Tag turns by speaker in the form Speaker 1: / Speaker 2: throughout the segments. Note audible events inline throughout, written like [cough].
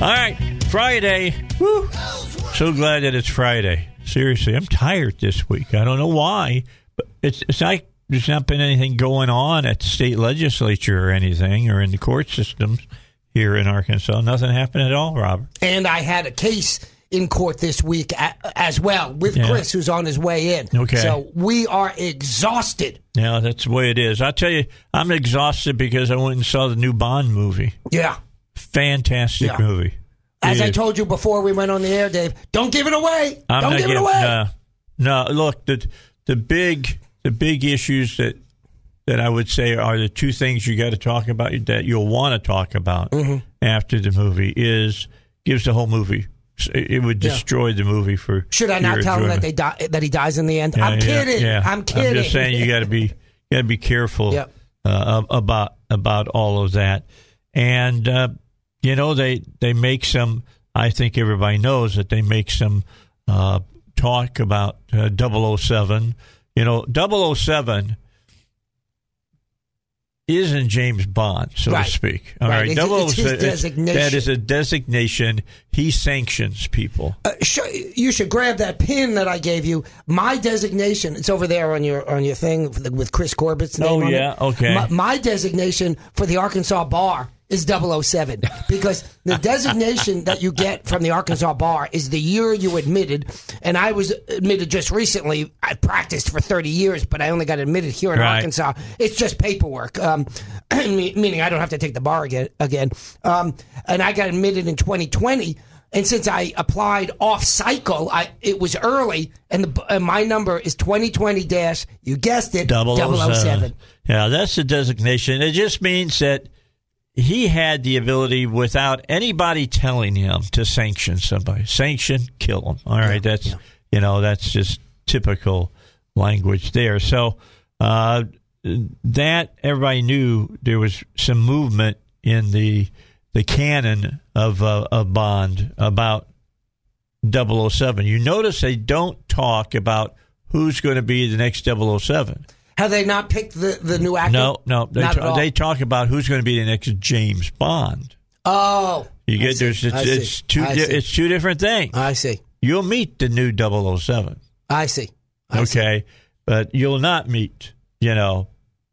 Speaker 1: All right, Friday. Woo. So glad that it's Friday. Seriously, I'm tired this week. I don't know why, but it's it's like there's not been anything going on at the state legislature or anything, or in the court systems here in Arkansas. Nothing happened at all, Robert.
Speaker 2: And I had a case in court this week as well with
Speaker 1: Yeah.
Speaker 2: Chris, who's on his way in.
Speaker 1: Okay.
Speaker 2: So we are exhausted.
Speaker 1: Yeah, that's the way it is. I tell you, I'm exhausted because I went and saw the new Bond movie.
Speaker 2: Yeah.
Speaker 1: Fantastic
Speaker 2: Yeah.
Speaker 1: movie.
Speaker 2: As I told you before we went on the air, Dave, don't give it away.
Speaker 1: I'm
Speaker 2: don't give it away.
Speaker 1: No, no. Look, the the big the big issues that that I would say are the two things you got to talk about that you'll want to talk about
Speaker 2: Mm-hmm.
Speaker 1: after the movie is gives the whole movie. It would
Speaker 2: Yeah.
Speaker 1: destroy the movie for.
Speaker 2: Should I not tell him that they die, that he dies in the end?
Speaker 1: Yeah,
Speaker 2: I'm
Speaker 1: yeah,
Speaker 2: kidding.
Speaker 1: yeah.
Speaker 2: I'm kidding.
Speaker 1: I'm just saying you got to be you got to be careful [laughs]
Speaker 2: Yep.
Speaker 1: uh, about about all of that, and uh, you know they they make some. I think everybody knows that they make some uh, talk about uh, 007. You know, 007 isn't James Bond, so
Speaker 2: Right.
Speaker 1: to speak. All
Speaker 2: Right.
Speaker 1: right,
Speaker 2: It's- it's his designation.
Speaker 1: That is a designation. He sanctions people.
Speaker 2: Uh, sh- you should grab that pin that I gave you. My designation. It's over there on your on your thing with Chris Corbitt's name.
Speaker 1: Oh,
Speaker 2: on
Speaker 1: yeah?
Speaker 2: it.
Speaker 1: Okay.
Speaker 2: My, my designation for the Arkansas bar is 007 because the [laughs] designation that you get from the Arkansas bar is the year you admitted, and I was admitted just recently. I practiced for 30 years, but I only got admitted here in
Speaker 1: Right.
Speaker 2: Arkansas. It's just paperwork, um, [clears throat] meaning I don't have to take the bar again. again. Um, and I got admitted in 2020. And since I applied off cycle, I it was early, and the and my number is 2020 dash. You guessed it, 007.
Speaker 1: Yeah, that's the designation. It just means that he had the ability without anybody telling him to sanction somebody. Sanction, kill him. All right, that's you know that's just typical language there. So uh, that everybody knew there was some movement in the the canon of uh, of Bond about 007. You notice they don't talk about who's going to be the next 007.
Speaker 2: Have they not picked the, the new actor?
Speaker 1: No, no. They,
Speaker 2: Not at all.
Speaker 1: they talk about who's going to be the next James Bond.
Speaker 2: Oh,
Speaker 1: You
Speaker 2: I
Speaker 1: get
Speaker 2: see.
Speaker 1: there's it's,
Speaker 2: I see.
Speaker 1: it's two
Speaker 2: I see.
Speaker 1: it's two different things.
Speaker 2: I see.
Speaker 1: You'll meet the new 007,
Speaker 2: I see. I see.
Speaker 1: okay, but you'll not meet you know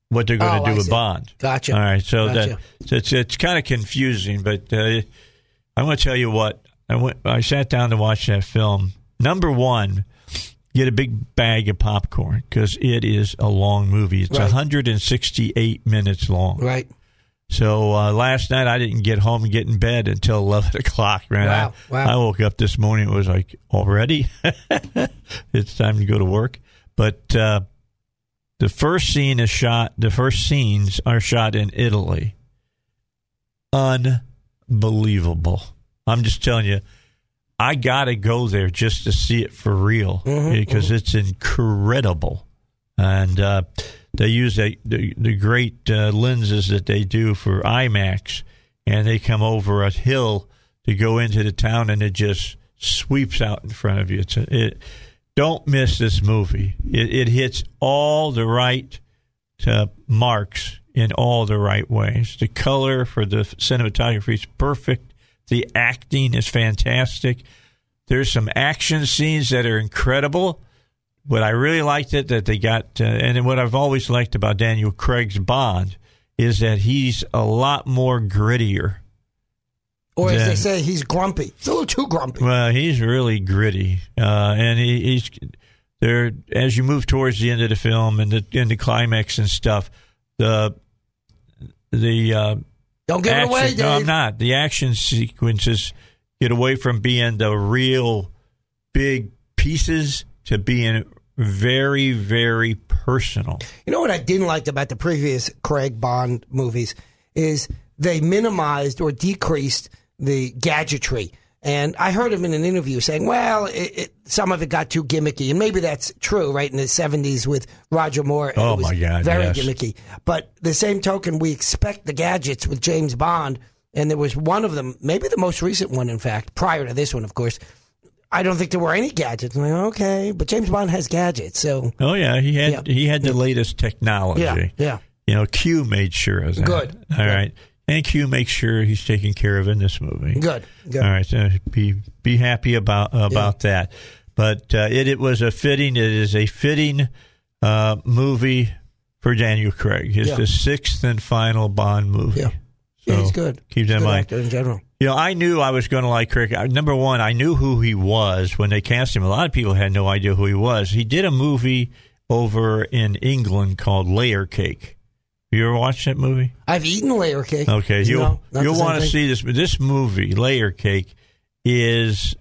Speaker 1: what they're going
Speaker 2: Oh,
Speaker 1: to do
Speaker 2: I
Speaker 1: with
Speaker 2: see.
Speaker 1: Bond.
Speaker 2: Gotcha.
Speaker 1: All right, so
Speaker 2: Gotcha.
Speaker 1: that so it's it's kind of confusing, but uh, I'm going to tell you what I went. I sat down to watch that film. Number one, get a big bag of popcorn because it is a long movie. It's
Speaker 2: Right.
Speaker 1: 168 minutes long.
Speaker 2: Right.
Speaker 1: So uh, last night I didn't get home and get in bed until 11 [laughs] o'clock. Man,
Speaker 2: Wow,
Speaker 1: I,
Speaker 2: wow.
Speaker 1: I woke up this morning. It was like already [laughs] it's time to go to work. But uh, the first scene is shot. The first scenes are shot in Italy. Unbelievable. I'm just telling you. I gotta go there just to see it for real
Speaker 2: Mm-hmm,
Speaker 1: because it's incredible, and uh, they use a, the the great uh, lenses that they do for IMAX, and they come over a hill to go into the town, and it just sweeps out in front of you. It's a, it. Don't miss this movie. It, it hits all the right uh, marks in all the right ways. The color for the cinematography is perfect. The acting is fantastic. There's some action scenes that are incredible. What I really liked it that they got, uh, and what I've always liked about Daniel Craig's Bond is that he's a lot more grittier.
Speaker 2: Or as
Speaker 1: than-
Speaker 2: they say, he's grumpy. It's a little too grumpy.
Speaker 1: Well, he's really gritty, uh, and he, he's there as you move towards the end of the film and the the climax and stuff. The the uh,
Speaker 2: Don't give it
Speaker 1: action,
Speaker 2: away, Dave.
Speaker 1: no, I'm not. The action sequences get away from being the real big pieces to being very, very personal.
Speaker 2: You know what I didn't like about the previous Craig Bond movies is they minimized or decreased the gadgetry. And I heard him in an interview saying, "Well, it, it, some of it got too gimmicky, and maybe that's true, right? In the '70s with Roger Moore,
Speaker 1: Oh,
Speaker 2: it was
Speaker 1: my God,
Speaker 2: very
Speaker 1: yes.
Speaker 2: gimmicky. But the same token, we expect the gadgets with James Bond, and there was one of them, maybe the most recent one, in fact, prior to this one, of course. I don't think there were any gadgets. I'm like, okay, but James Bond has gadgets, so
Speaker 1: Oh yeah, he had
Speaker 2: Yeah.
Speaker 1: he had the latest technology.
Speaker 2: yeah, yeah.
Speaker 1: You know, Q made sure of that.
Speaker 2: Good.
Speaker 1: All right, and Q makes sure he's taken care of in this movie.
Speaker 2: Good, good.
Speaker 1: All right, so be be happy about about that. But uh, it it was a fitting. It is a fitting uh, movie for Daniel Craig. It's
Speaker 2: Yeah.
Speaker 1: the sixth and final Bond movie.
Speaker 2: Yeah. Yeah, he's good.
Speaker 1: Keep that in mind.
Speaker 2: in general.
Speaker 1: You know, I knew I was going to like Craig. Number one, I knew who he was when they cast him. A lot of people had no idea who he was. He did a movie over in England called Layer Cake. You ever watched that movie?
Speaker 2: I've eaten layer cake.
Speaker 1: Okay,
Speaker 2: You
Speaker 1: you'll you'll want to see this. This movie, Layer Cake, is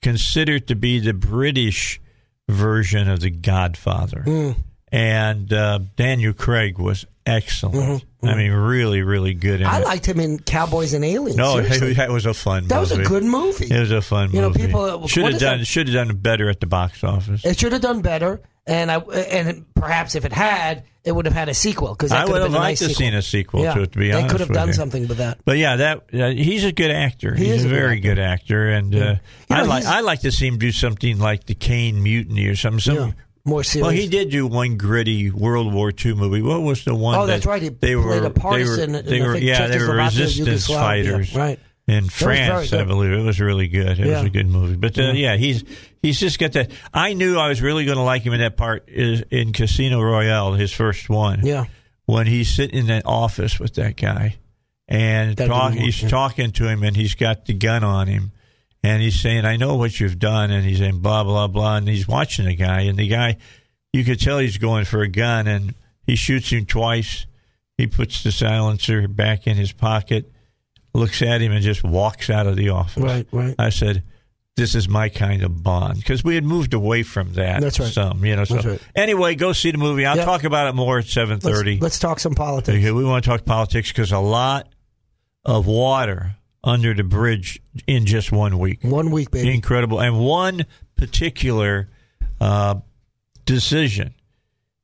Speaker 1: considered to be the British version of The Godfather,
Speaker 2: Hmm.
Speaker 1: and uh, Daniel Craig was excellent. I mean, really, really good.
Speaker 2: Mm-hmm, I
Speaker 1: it.
Speaker 2: liked him in Cowboys and Aliens.
Speaker 1: No, [laughs]
Speaker 2: seriously.
Speaker 1: that was a fun.
Speaker 2: that was a good movie.
Speaker 1: It was a fun
Speaker 2: You know,
Speaker 1: movie.
Speaker 2: people- uh,
Speaker 1: should have done should have done better at the box office.
Speaker 2: It should have done better, and I and perhaps if it had, it would have had a sequel because
Speaker 1: I
Speaker 2: could
Speaker 1: would
Speaker 2: have
Speaker 1: have
Speaker 2: been a
Speaker 1: liked
Speaker 2: nice
Speaker 1: to
Speaker 2: sequel.
Speaker 1: seen a sequel
Speaker 2: yeah,
Speaker 1: to it. To be
Speaker 2: they
Speaker 1: honest, they
Speaker 2: could have done
Speaker 1: you.
Speaker 2: something with that.
Speaker 1: But yeah, that uh, he's a good actor.
Speaker 2: He
Speaker 1: he's a
Speaker 2: a good
Speaker 1: very
Speaker 2: actor.
Speaker 1: good actor, and uh,
Speaker 2: You know,
Speaker 1: I like I like to see him do something like the Caine Mutiny or something. Some,
Speaker 2: Yeah, more serious.
Speaker 1: Well, he did do one gritty World War II movie. What was the one?
Speaker 2: Oh, that's
Speaker 1: that
Speaker 2: right. He
Speaker 1: they
Speaker 2: played
Speaker 1: were
Speaker 2: a partisan
Speaker 1: They
Speaker 2: in,
Speaker 1: were, they were yeah, they were resistance fighters.
Speaker 2: Right.
Speaker 1: in France, I believe it was really good. It was a good movie, but uh, yeah, he's he's just got that. I knew I was really going to like him in that part is in Casino Royale, his first one.
Speaker 2: Yeah.
Speaker 1: when he's sitting in that office with that guy, and talk, he's
Speaker 2: yeah.
Speaker 1: talking to him, and he's got the gun on him, and he's saying, "I know what you've done," and he's saying blah blah blah, and he's watching the guy, and the guy, you could tell he's going for a gun, and he shoots him twice. He puts the silencer back in his pocket, looks at him, and just walks out of the office.
Speaker 2: Right, right.
Speaker 1: I said, "This is my kind of bond," because we had moved away from that.
Speaker 2: That's right.
Speaker 1: Some, you know. So
Speaker 2: That's right.
Speaker 1: anyway, go see the movie. I'll
Speaker 2: Yeah.
Speaker 1: talk about it more at seven thirty.
Speaker 2: Let's, let's talk some politics.
Speaker 1: Okay, we want to talk politics because a lot of water under the bridge in just one week.
Speaker 2: One week, baby.
Speaker 1: Incredible. And one particular uh, decision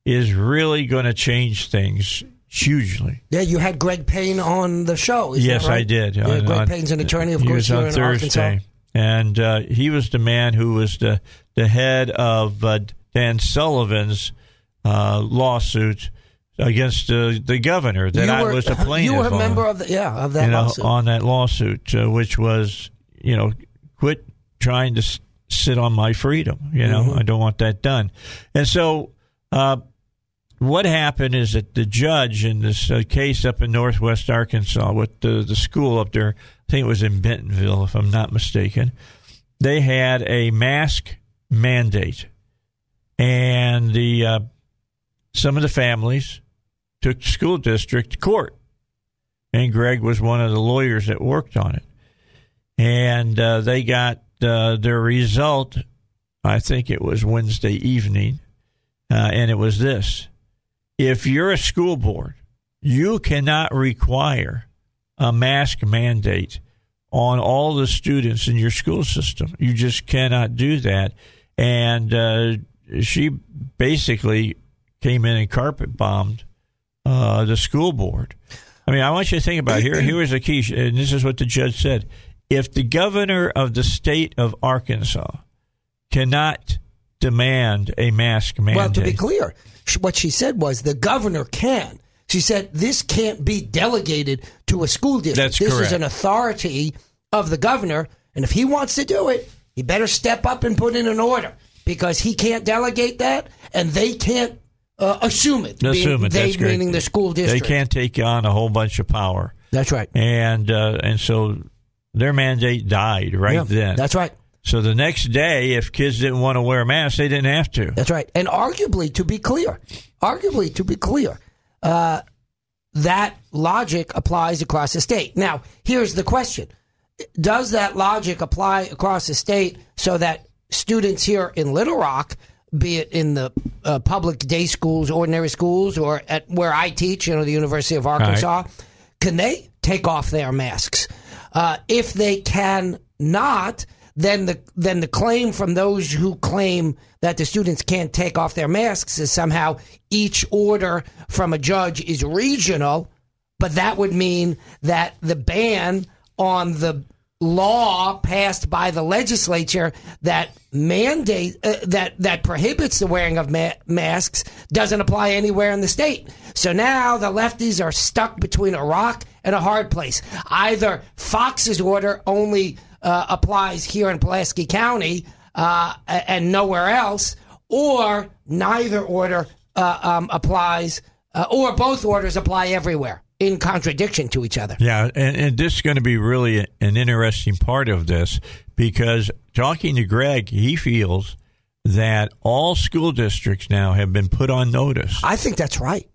Speaker 1: is really going to change things hugely.
Speaker 2: Yeah, you had Greg Payne on the show.
Speaker 1: yes,
Speaker 2: right?
Speaker 1: I did.
Speaker 2: Yeah,
Speaker 1: On-
Speaker 2: Greg
Speaker 1: on-
Speaker 2: Payne's an attorney, of
Speaker 1: he
Speaker 2: course,
Speaker 1: was on Thursday.
Speaker 2: Arkansas.
Speaker 1: And uh, he was the man who was the, the head of uh, Dan Sullivan's uh, lawsuit against uh, the governor that I was a plaintiff
Speaker 2: You were a
Speaker 1: on.
Speaker 2: member of the yeah of that
Speaker 1: you know,
Speaker 2: lawsuit.
Speaker 1: on that lawsuit, uh, which was, you know, quit trying to s- sit on my freedom. You know,
Speaker 2: Mm-hmm.
Speaker 1: I don't want that done. And so, uh, what happened is that the judge in this uh, case up in Northwest Arkansas with the, the school up there, I think it was in Bentonville, if I'm not mistaken, they had a mask mandate, and the uh, some of the families took the school district to court and Greg was one of the lawyers that worked on it. And uh, they got uh, their result, I think it was Wednesday evening, uh, and it was this. If you're a school board, you cannot require a mask mandate on all the students in your school system. You just cannot do that. And uh, she basically came in and carpet bombed uh, the school board. I mean, I want you to think about it. here. Here was the key, and this is what the judge said: If the governor of the state of Arkansas cannot demand a mask mandate,
Speaker 2: well, to be clear, what she said was the governor can. She said this can't be delegated to a school district.
Speaker 1: That's
Speaker 2: this is an authority of the governor, and if he wants to do it, he better step up and put in an order because he can't delegate that, and they can't uh, assume it.
Speaker 1: assume
Speaker 2: being-
Speaker 1: it.
Speaker 2: They
Speaker 1: That's great.
Speaker 2: meaning the school district.
Speaker 1: they can't take on a whole bunch of power,
Speaker 2: That's right.
Speaker 1: and uh, and so their mandate died right
Speaker 2: Yeah,
Speaker 1: then.
Speaker 2: That's right.
Speaker 1: so the next day, if kids didn't want to wear a mask, they didn't have to.
Speaker 2: That's right. And arguably, to be clear, arguably, to be clear, uh, that logic applies across the state. Now, here's the question Does that logic apply across the state so that students here in Little Rock, be it in the uh, public day schools, ordinary schools, or at where I teach, you know, the University of Arkansas, can they take off their masks? Uh, if they can not, then the then the claim from those who claim that the students can't take off their masks is somehow each order from a judge is regional, but that would mean that the ban on the law passed by the legislature that mandate uh, that that prohibits the wearing of ma- masks doesn't apply anywhere in the state. So now the lefties are stuck between a rock and a hard place. Either Fox's order only uh, applies here in Pulaski County uh, and nowhere else, or neither order uh, um, applies, uh, or both orders apply everywhere in contradiction to each other.
Speaker 1: Yeah, and, and this is going to be really an interesting part of this because talking to Greg, he feels that all school districts now have been put on notice.
Speaker 2: I think that's right.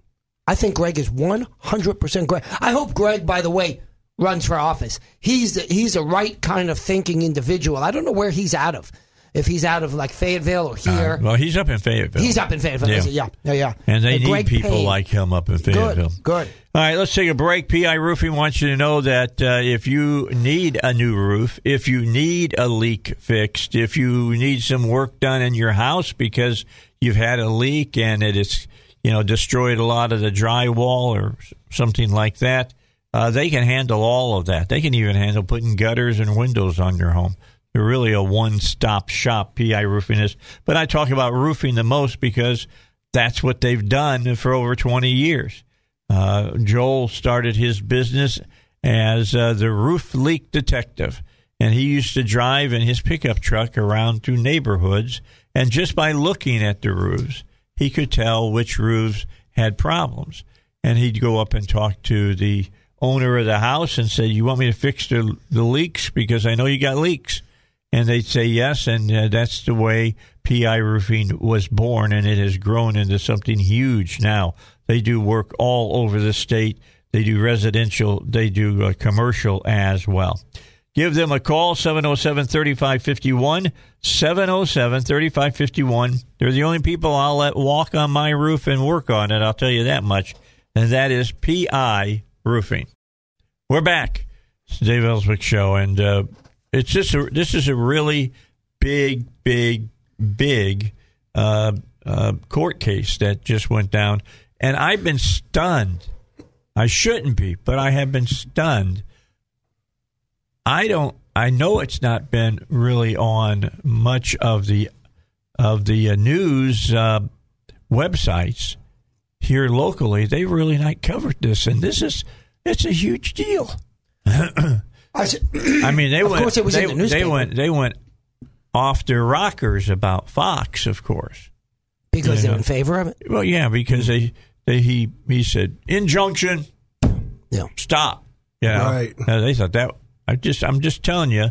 Speaker 2: I think Greg is 100% Greg. I hope Greg, by the way, runs for office. He's the, he's a right kind of thinking individual. I don't know where he's out of. If he's out of like Fayetteville or here.
Speaker 1: Uh, well, he's up in Fayetteville.
Speaker 2: he's up in Fayetteville.
Speaker 1: Yeah.
Speaker 2: Yeah, yeah, yeah.
Speaker 1: and they need
Speaker 2: Greg
Speaker 1: people
Speaker 2: Payne.
Speaker 1: like him up in Fayetteville.
Speaker 2: Good, good.
Speaker 1: All right, let's take a break. PI Roofing wants you to know that uh, if you need a new roof, if you need a leak fixed, if you need some work done in your house because you've had a leak and it it is, you know, destroyed a lot of the drywall or something like that, uh, they can handle all of that. They can even handle putting gutters and windows on your home. Really a one-stop shop. PI Roofing is, but I talk about roofing the most because that's what they've done for over 20 years. Uh, Joel started his business as uh, the roof leak detective, and he used to drive in his pickup truck around to neighborhoods, and just by looking at the roofs, he could tell which roofs had problems. And he'd go up and talk to the owner of the house and say, "You want me to fix the the leaks because I know you got leaks." And they'd say yes, and uh, that's the way PI Roofing was born, and it has grown into something huge now. They do work all over the state. They do residential, they do uh, commercial as well. Give them a call, 707 3551. 707 3551. They're the only people I'll let walk on my roof and work on it, I'll tell you that much. And that is PI Roofing. We're back. It's the Dave Elswick Show, and uh, it's just a, this is a really big, big, big uh, uh, court case that just went down, and I've been stunned. I shouldn't be, but I have been stunned. I don't. I know it's not been really on much of the of the uh, news uh, websites here locally. They really not covered this, and this is it's a huge deal. [clears throat]
Speaker 2: I, s-
Speaker 1: I mean, they [clears throat]
Speaker 2: Of
Speaker 1: went.
Speaker 2: course it was in
Speaker 1: they,
Speaker 2: the
Speaker 1: they went. They went off their rockers about Fox, of course.
Speaker 2: because they're in favor of it.
Speaker 1: Well, yeah, because they, they he he said injunction,
Speaker 2: Yeah.
Speaker 1: stop. Yeah. know,
Speaker 3: Right.
Speaker 1: Uh, they thought that. I just I'm just telling you,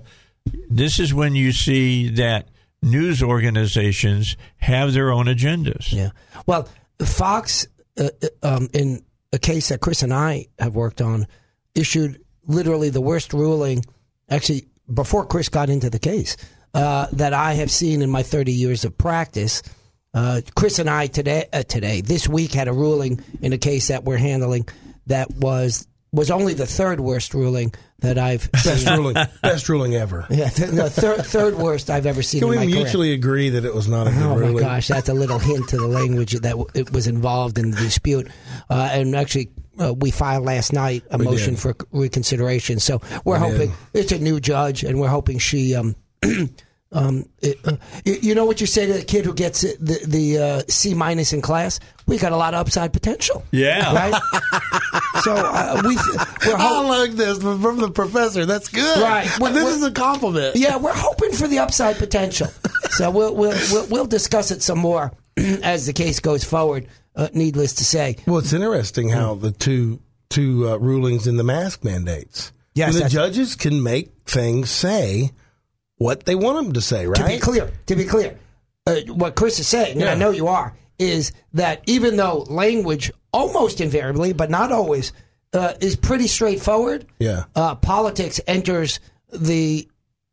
Speaker 1: this is when you see that news organizations have their own agendas.
Speaker 2: Yeah. Well, Fox, uh, uh, um, in a case that Chris and I have worked on, issued literally the worst ruling, actually, before Chris got into the case, uh, that I have seen in my 30 years of practice. Uh, Chris and I today, uh, today, this week, had a ruling in a case that we're handling that was was only the third worst ruling that I've
Speaker 3: Best
Speaker 2: seen.
Speaker 3: ruling, [laughs] best ruling ever.
Speaker 2: Yeah, th- no, third, third worst I've ever seen
Speaker 3: Can
Speaker 2: in
Speaker 3: we
Speaker 2: my career.
Speaker 3: mutually agree that it was not a good
Speaker 2: Oh
Speaker 3: ruling?
Speaker 2: my gosh, that's a little hint to the language that w- it was involved in the dispute. Uh, and actually, uh, we filed last night a
Speaker 3: We
Speaker 2: motion
Speaker 3: did.
Speaker 2: for reconsideration. So we're
Speaker 3: We
Speaker 2: hoping
Speaker 3: did.
Speaker 2: it's a new judge, and we're hoping she. Um, [clears throat] um, it, uh, you, you know what you say to the kid who gets the the uh, C minus in class? We got a lot of upside potential.
Speaker 1: Yeah.
Speaker 2: right. so uh, we we're
Speaker 3: I like this from the professor. That's good.
Speaker 2: Right.
Speaker 3: Well, this
Speaker 2: We're-
Speaker 3: is a compliment.
Speaker 2: Yeah, we're hoping for the upside potential. So we'll we'll we'll, we'll discuss it some more [clears throat] as the case goes forward. Uh, needless to say,
Speaker 3: Well, it's interesting how the two two uh, rulings in the mask mandates
Speaker 2: Yes,
Speaker 3: And the
Speaker 2: that's-
Speaker 3: judges can make things say what they want them to say, right?
Speaker 2: To be clear, to be clear, uh, what Chris is saying, and I know you are, is that even though language almost invariably, but not always, uh, is pretty straightforward,
Speaker 3: Yeah.
Speaker 2: uh, politics enters the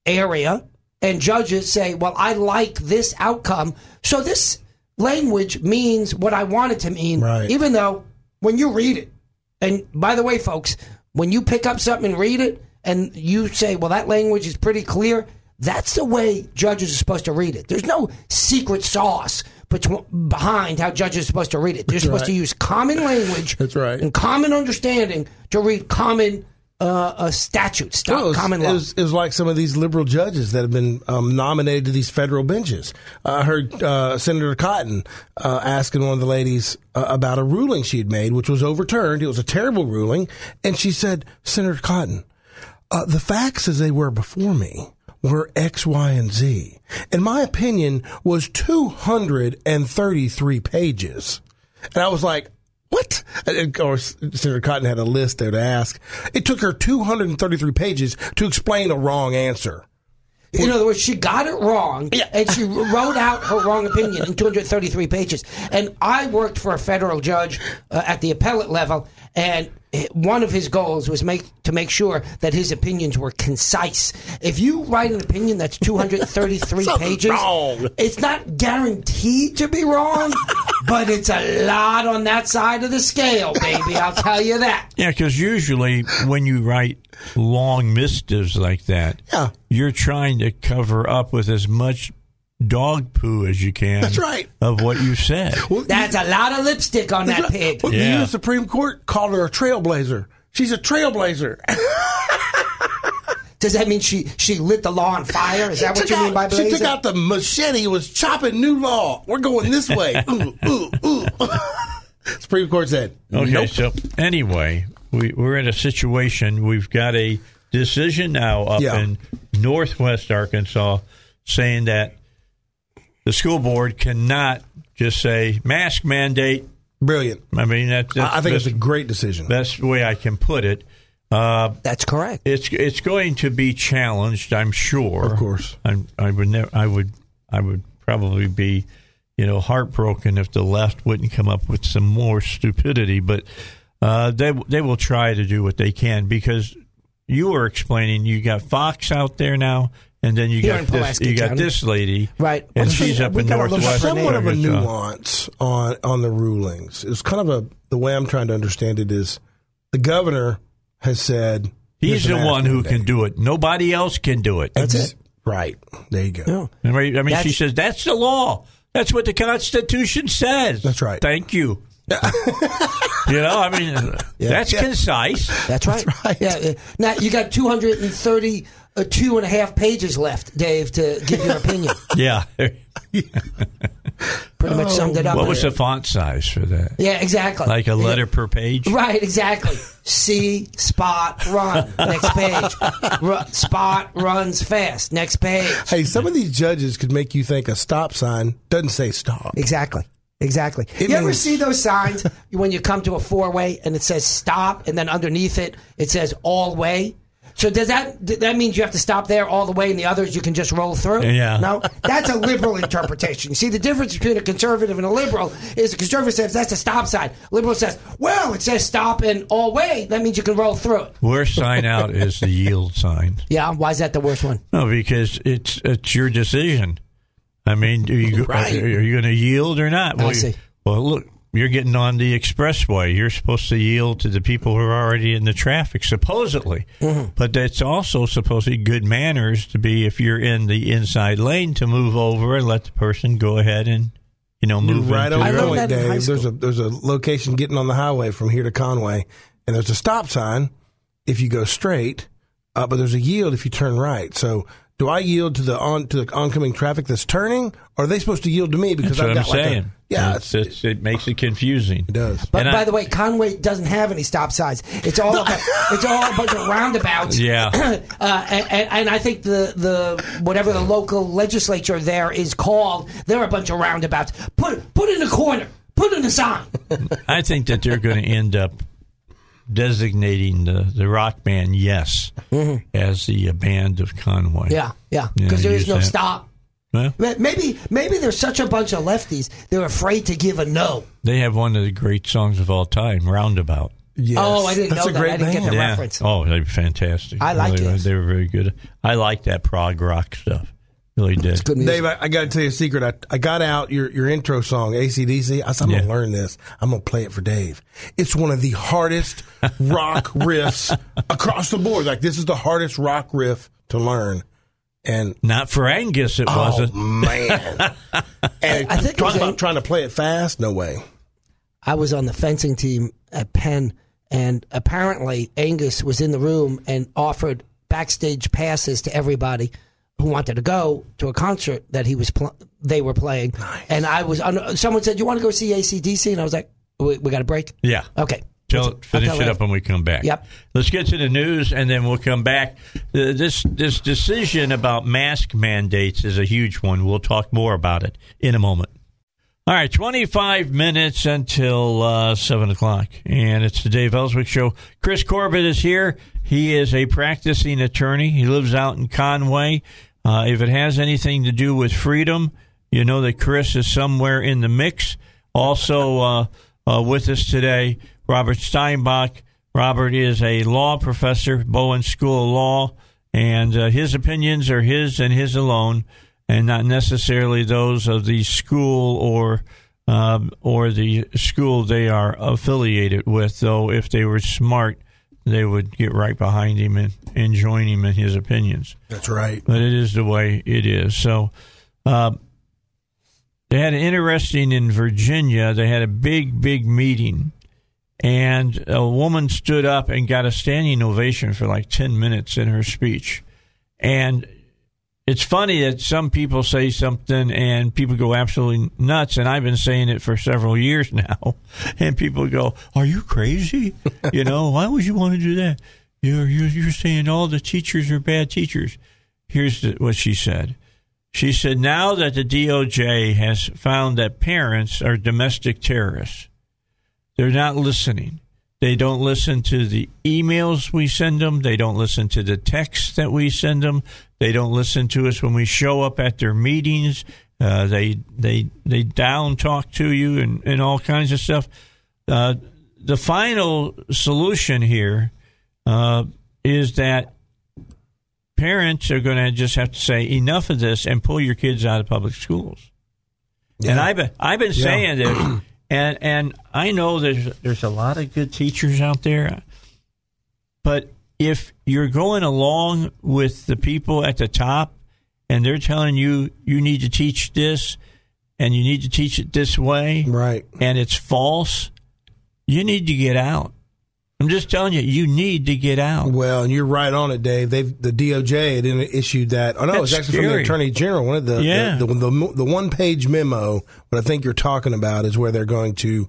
Speaker 2: area, and judges say, "Well, I like this outcome, so this language means what I want it to mean."
Speaker 3: Right.
Speaker 2: Even though when you read it, and by the way, folks, when you pick up something and read it, and you say, "Well, that language is pretty clear," that's the way judges are supposed to read it. There's no secret sauce between, behind how judges are supposed to read it. They're supposed to use common language
Speaker 3: That's right.
Speaker 2: and common understanding to read common uh, uh, statutes, sta-
Speaker 3: Well, it was,
Speaker 2: common
Speaker 3: it
Speaker 2: law.
Speaker 3: was- it was like some of these liberal judges that have been um, nominated to these federal benches. I heard uh, Senator Cotton uh, asking one of the ladies uh, about a ruling she had made, which was overturned. It was a terrible ruling. And she said, Senator Cotton, uh, the facts as they were before me were X, Y, and Z. And my opinion was 233 pages. And I was like, what? And of course, Senator Cotton had a list there to ask. It took her 233 pages to explain a wrong answer.
Speaker 2: In other words, she got it wrong, and she wrote out her wrong opinion in 233 pages. And I worked for a federal judge uh, at the appellate level, and one of his goals was make to make sure that his opinions were concise. If you write an opinion that's [laughs] 233 pages,
Speaker 3: wrong.
Speaker 2: it's not guaranteed to be wrong, [laughs] but it's a lot on that side of the scale, baby. I'll tell you that.
Speaker 1: Yeah, because usually when you write long missives like that,
Speaker 3: Yeah.
Speaker 1: you're trying to cover up with as much dog poo as you can.
Speaker 3: That's right.
Speaker 1: Of what you said. [laughs]
Speaker 2: That's a lot of lipstick on that pig.
Speaker 3: Well, The U.S. Supreme Court called her a trailblazer. She's a trailblazer.
Speaker 2: Does that mean she she lit the law on fire? Is that what
Speaker 3: Took
Speaker 2: you mean by
Speaker 3: out-
Speaker 2: blazing?
Speaker 3: She took out the machete, was chopping new law. We're going this way. [laughs] ooh, ooh, ooh. [laughs] Supreme Court said,
Speaker 1: Okay,
Speaker 3: nope.
Speaker 1: so anyway, we, we're in a situation. We've got a decision now up
Speaker 3: Yeah.
Speaker 1: in northwest Arkansas saying that the school board cannot just say mask mandate.
Speaker 3: Brilliant.
Speaker 1: I mean, that, that's
Speaker 3: I I think it's a great decision.
Speaker 1: best way I can put it. Uh,
Speaker 2: That's correct.
Speaker 1: it's it's going to be challenged, I'm sure.
Speaker 3: Of course.
Speaker 1: I'm, I would never. I would. I would probably be, you know, heartbroken if the left wouldn't come up with some more stupidity. But uh, they they will try to do what they can because you were explaining you got Fox out there now, and then you
Speaker 2: Here
Speaker 1: got this
Speaker 2: Pulaski
Speaker 1: you got
Speaker 2: County.
Speaker 1: this lady,
Speaker 2: Right.
Speaker 1: And
Speaker 2: Well,
Speaker 1: she's up
Speaker 2: we
Speaker 1: in
Speaker 2: gotta look up
Speaker 1: northwest.
Speaker 2: her
Speaker 3: somewhat of a nuance on on the rulings. It's kind of a the way I'm trying to understand it is the governor has said
Speaker 1: He's the one who
Speaker 3: mandate.
Speaker 1: can do it. Nobody else can do it.
Speaker 2: That's it.
Speaker 3: Right there, you go.
Speaker 1: I mean, I mean, she says that's the law. That's what the Constitution says.
Speaker 3: That's right.
Speaker 1: Thank you. [laughs] you know, I mean, that's
Speaker 3: Yeah.
Speaker 1: concise.
Speaker 2: That's right.
Speaker 3: right.
Speaker 2: Yeah. yeah. Now you got 232 uh, Uh, two and a half pages left, Dave, to give your opinion. [laughs]
Speaker 1: Yeah. [laughs]
Speaker 2: Pretty much summed it up.
Speaker 1: what was the font size for that?
Speaker 2: Yeah, exactly.
Speaker 1: Like a letter per page?
Speaker 2: Right, exactly. See, spot, run. Next page. [laughs] Ru- spot runs fast. Next page.
Speaker 3: Hey, some of these judges could make you think a stop sign doesn't say stop.
Speaker 2: Exactly. Exactly.
Speaker 3: It
Speaker 2: you ever see those signs when you come to a four way and it says stop and then underneath it it says all way? So does that that means you have to stop there all the way and the others you can just roll through?
Speaker 1: Yeah.
Speaker 2: No, that's a liberal interpretation. You see, the difference between a conservative and a liberal is a conservative says that's a stop sign. Liberal says, well, it says stop and all way. That means you can roll through it.
Speaker 1: Worst sign out is the yield sign.
Speaker 2: Yeah. Why is that the worst one?
Speaker 1: No, because it's it's your decision. I mean, are you,
Speaker 3: Right.
Speaker 1: are you going to yield or not? Well,
Speaker 2: see.
Speaker 1: well, look, you're getting on the expressway. You're supposed to yield to the people who are already in the traffic, supposedly.
Speaker 2: Mm-hmm.
Speaker 1: But it's also supposed to be good manners to be, if you're in the inside lane, to move over and let the person go ahead and, you know,
Speaker 3: You're
Speaker 1: move
Speaker 3: right
Speaker 1: over.
Speaker 3: on
Speaker 2: I
Speaker 3: the
Speaker 1: the
Speaker 2: learned that in high
Speaker 3: Dave. There's a there's a location getting on the highway from here to Conway, and there's a stop sign if you go straight, uh, but there's a yield if you turn right. So. Do I yield to the on to the oncoming traffic that's turning, or are they supposed to yield to me because
Speaker 1: That's
Speaker 3: I've
Speaker 1: I'm
Speaker 3: like
Speaker 1: saying.
Speaker 3: a yeah?
Speaker 1: It's, it's, it makes it confusing.
Speaker 3: it does.
Speaker 2: But
Speaker 1: And
Speaker 2: by
Speaker 1: I-
Speaker 2: the way, Conway doesn't have any stop signs. It's all about, [laughs] it's all a bunch of roundabouts.
Speaker 1: Yeah. [clears throat]
Speaker 2: uh, and, and- and I think the the whatever the local legislature there is called, they're a bunch of roundabouts. Put put in a corner. Put in a sign. [laughs]
Speaker 1: I think that they're going to end up designating the, the rock band Yes as the uh, band of Conway.
Speaker 2: Mm-hmm. Yeah, yeah.
Speaker 1: Yeah,
Speaker 2: Because there is no
Speaker 1: that.
Speaker 2: stop.
Speaker 1: Well,
Speaker 2: Maybe maybe there's such a bunch of lefties they're afraid to give a no.
Speaker 1: they have one of the great songs of all time, Roundabout.
Speaker 3: Yes.
Speaker 2: Oh, I didn't
Speaker 3: That's
Speaker 2: know
Speaker 3: a
Speaker 2: that.
Speaker 3: great
Speaker 2: I didn't get
Speaker 3: band.
Speaker 2: the reference.
Speaker 1: Oh, they're fantastic.
Speaker 2: I like
Speaker 1: they, were-
Speaker 2: Yes.
Speaker 1: they were very good. I like that prog rock stuff. Really did.
Speaker 2: Good music.
Speaker 3: Dave, I, I got to tell you a secret. I, I got out your, your intro song, ACDC. I said, I'm
Speaker 1: Yeah.
Speaker 3: going to learn this. I'm going to play it for Dave. It's one of the hardest [laughs] rock riffs across the board. Like, this is the hardest rock riff to learn. And,
Speaker 1: Not for Angus, it
Speaker 3: oh,
Speaker 1: wasn't.
Speaker 3: man. [laughs] and
Speaker 2: I think it
Speaker 3: talk
Speaker 2: was
Speaker 3: about trying to play it fast. No way.
Speaker 2: I was on the fencing team at Penn, and apparently Angus was in the room and offered backstage passes to everybody who wanted to go to a concert that he was pl- they were playing. And I was on, someone said, "You want to go see ACDC?" And I was like, "We, we got a break."
Speaker 1: Yeah.
Speaker 2: Okay.
Speaker 1: Tell, finish it up when we come back.
Speaker 2: Yep.
Speaker 1: Let's get to the news, and then we'll come back. This this decision about mask mandates is a huge one. We'll talk more about it in a moment. All right, 25 minutes until uh, 7 o'clock, and it's the Dave Elswick Show. Chris Corbitt is here. He is a practicing attorney. He lives out in Conway. Uh, if it has anything to do with freedom, you know that Chris is somewhere in the mix. Also uh, uh, with us today, Robert Steinbuch. Robert is a law professor, Bowen School of Law, and uh, his opinions are his and his alone, and not necessarily those of the school or um, or the school they are affiliated with. Though, if they were smart, they would get right behind him and, and join him in his opinions
Speaker 3: That's right.
Speaker 1: but it is the way it is. So, uh, they had an interesting in Virginia. They had a big, big meeting, and a woman stood up and got a standing ovation for like ten minutes in her speech. And it's funny that some people say something and people go absolutely nuts, and I've been saying it for several years [laughs] now, and people go, "Are you crazy? [laughs] you know, why would you want to do that? You're you're, you're saying all the teachers are bad teachers." Here's the, what she said. She said, "Now that the DOJ has found that parents are domestic terrorists, they're not listening." They don't listen to the emails we send them. They don't listen to the texts that we send them. They don't listen to us when we show up at their meetings. Uh, they they they down talk to you and, and all kinds of stuff. Uh, the final solution here uh, is that parents are going to just have to say enough of this and pull your kids out of public schools. And I've been I've been saying this, and and I know there's there's a lot of good teachers out there, but if you're going along with the people at the top, and they're telling you you need to teach this, and you need to teach it this way,
Speaker 3: Right.
Speaker 1: and it's false, you need to get out. I'm just telling you, you need to get out.
Speaker 3: Well, and you're right on it, Dave. They've the DOJ had in- issued that. Oh no,
Speaker 1: That's
Speaker 3: it's actually from the. Attorney General. One of the
Speaker 1: Yeah.
Speaker 3: the, the, the, the one page memo. What I think you're talking about is where they're going to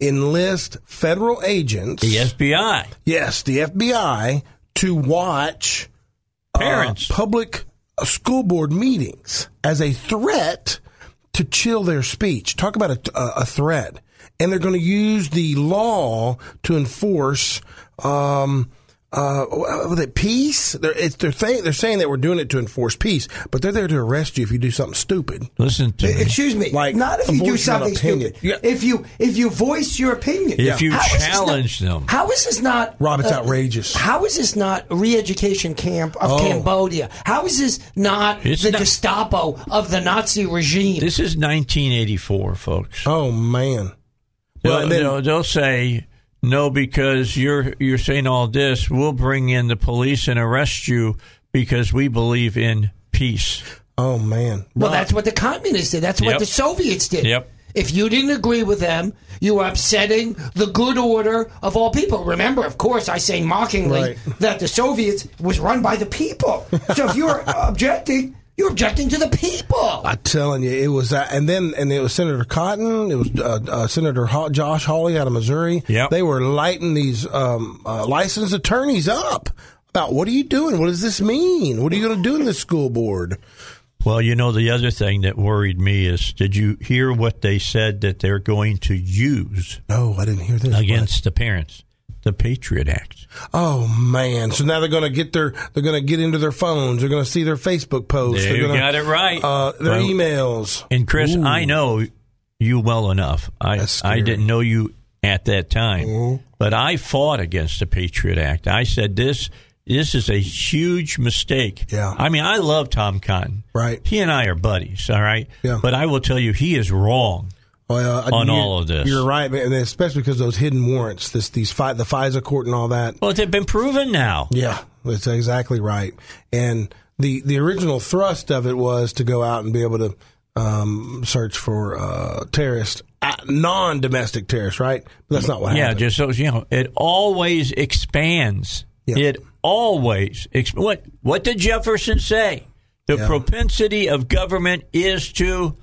Speaker 3: enlist federal agents.
Speaker 1: The FBI,
Speaker 3: Yes, the FBI to watch uh,
Speaker 1: parents.
Speaker 3: public uh, school board meetings as a threat to chill their speech. Talk about a, a, a threat. And they're going to use the law to enforce, um, uh, was it peace? They're, it's, they're, th- they're saying that we're doing it to enforce peace, but they're there to arrest you if you do something stupid.
Speaker 1: Listen to me.
Speaker 2: Excuse me.
Speaker 3: Like,
Speaker 2: not if you do something
Speaker 3: opinion.
Speaker 2: stupid.
Speaker 3: Yeah.
Speaker 2: If you if you voice your opinion.
Speaker 1: If you
Speaker 2: How is this
Speaker 1: challenge
Speaker 2: not-
Speaker 1: them.
Speaker 2: How is this not?
Speaker 3: Rob, it's
Speaker 2: uh,
Speaker 3: outrageous.
Speaker 2: How is this not re-education camp of
Speaker 3: Oh.
Speaker 2: Cambodia? How is this not
Speaker 1: It's
Speaker 2: the
Speaker 1: not-
Speaker 2: Gestapo of the Nazi regime?
Speaker 1: This is 1984, folks.
Speaker 3: Oh, man.
Speaker 1: They'll,
Speaker 3: Well, then-
Speaker 1: they'll, they'll say no because you're you're saying all this. We'll bring in the police and arrest you because we believe in peace.
Speaker 3: Oh, man.
Speaker 2: well,
Speaker 3: Rob,
Speaker 2: that's what the communists did. That's what
Speaker 1: Yep.
Speaker 2: the Soviets did.
Speaker 1: Yep.
Speaker 2: If you didn't agree with them, you were upsetting the good order of all people. Remember, of course, I say mockingly
Speaker 3: Right.
Speaker 2: that the Soviets was run by the people. So if you're [laughs] objecting, you're objecting to the people.
Speaker 3: I'm telling you, it was, uh, and then and it was Senator Cotton, it was uh, uh, Senator Ho- Josh Hawley out of Missouri.
Speaker 1: Yep.
Speaker 3: they were lighting these um, uh, licensed attorneys up about what are you doing? What does this mean? What are you going to do in this school board?
Speaker 1: Well, you know the other thing that worried me is did you hear what they said that they're going to use
Speaker 3: No, I didn't hear this.
Speaker 1: against the parents? The Patriot Act.
Speaker 3: Oh man! So now they're going to get their they're going to get into their phones. They're going to see their Facebook posts. Gonna,
Speaker 1: got it right.
Speaker 3: Uh, their
Speaker 1: Well,
Speaker 3: emails.
Speaker 1: And Chris,
Speaker 3: Ooh.
Speaker 1: I know you well enough. I. I didn't know you at that time, but I fought against the Patriot Act. I said this this is a huge mistake.
Speaker 3: Yeah.
Speaker 1: I mean, I love Tom Cotton.
Speaker 3: Right.
Speaker 1: He and I are buddies. All right.
Speaker 3: Yeah.
Speaker 1: But I will tell you, he is wrong.
Speaker 3: Well, uh,
Speaker 1: on all of this.
Speaker 3: You're right, and especially because those hidden warrants, this these fi- the FISA court and all that.
Speaker 1: Well, they've been proven now.
Speaker 3: Yeah, that's exactly right. And the the original thrust of it was to go out and be able to um, search for uh, terrorists, uh, non domestic terrorists, right? But that's not what
Speaker 1: Yeah,
Speaker 3: happened.
Speaker 1: just so you know, it always expands.
Speaker 3: Yeah.
Speaker 1: It always exp- what what did Jefferson say? The
Speaker 3: Yeah.
Speaker 1: propensity of government is to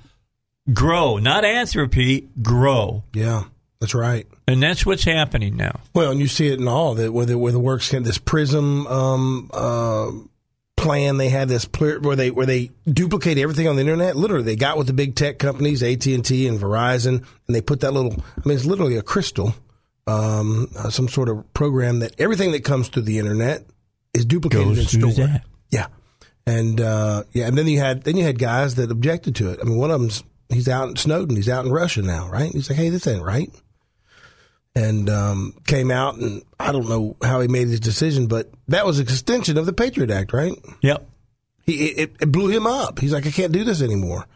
Speaker 1: grow, not anthropy, grow,
Speaker 3: yeah, that's right.
Speaker 1: and that's what's happening now.
Speaker 3: Well, and you see it in all that where the, where the works can this prism um, uh, plan they had this pl- where they where they duplicate everything on the internet. Literally, they got with the big tech companies, AT and T and Verizon, and they put that little. I mean, it's literally a crystal, um, uh, some sort of program that everything that comes through the internet is duplicated
Speaker 1: Goes
Speaker 3: and stored. Yeah, and uh, yeah, and then you had then you had guys that objected to it. I mean, one of them's he's out in Snowden. He's out in Russia now, right? He's like, hey, this ain't right and um, came out and I don't know how he made his decision, but that was an extension of the Patriot Act, right?
Speaker 1: Yep.
Speaker 3: He it, it blew him up. He's like, I can't do this anymore.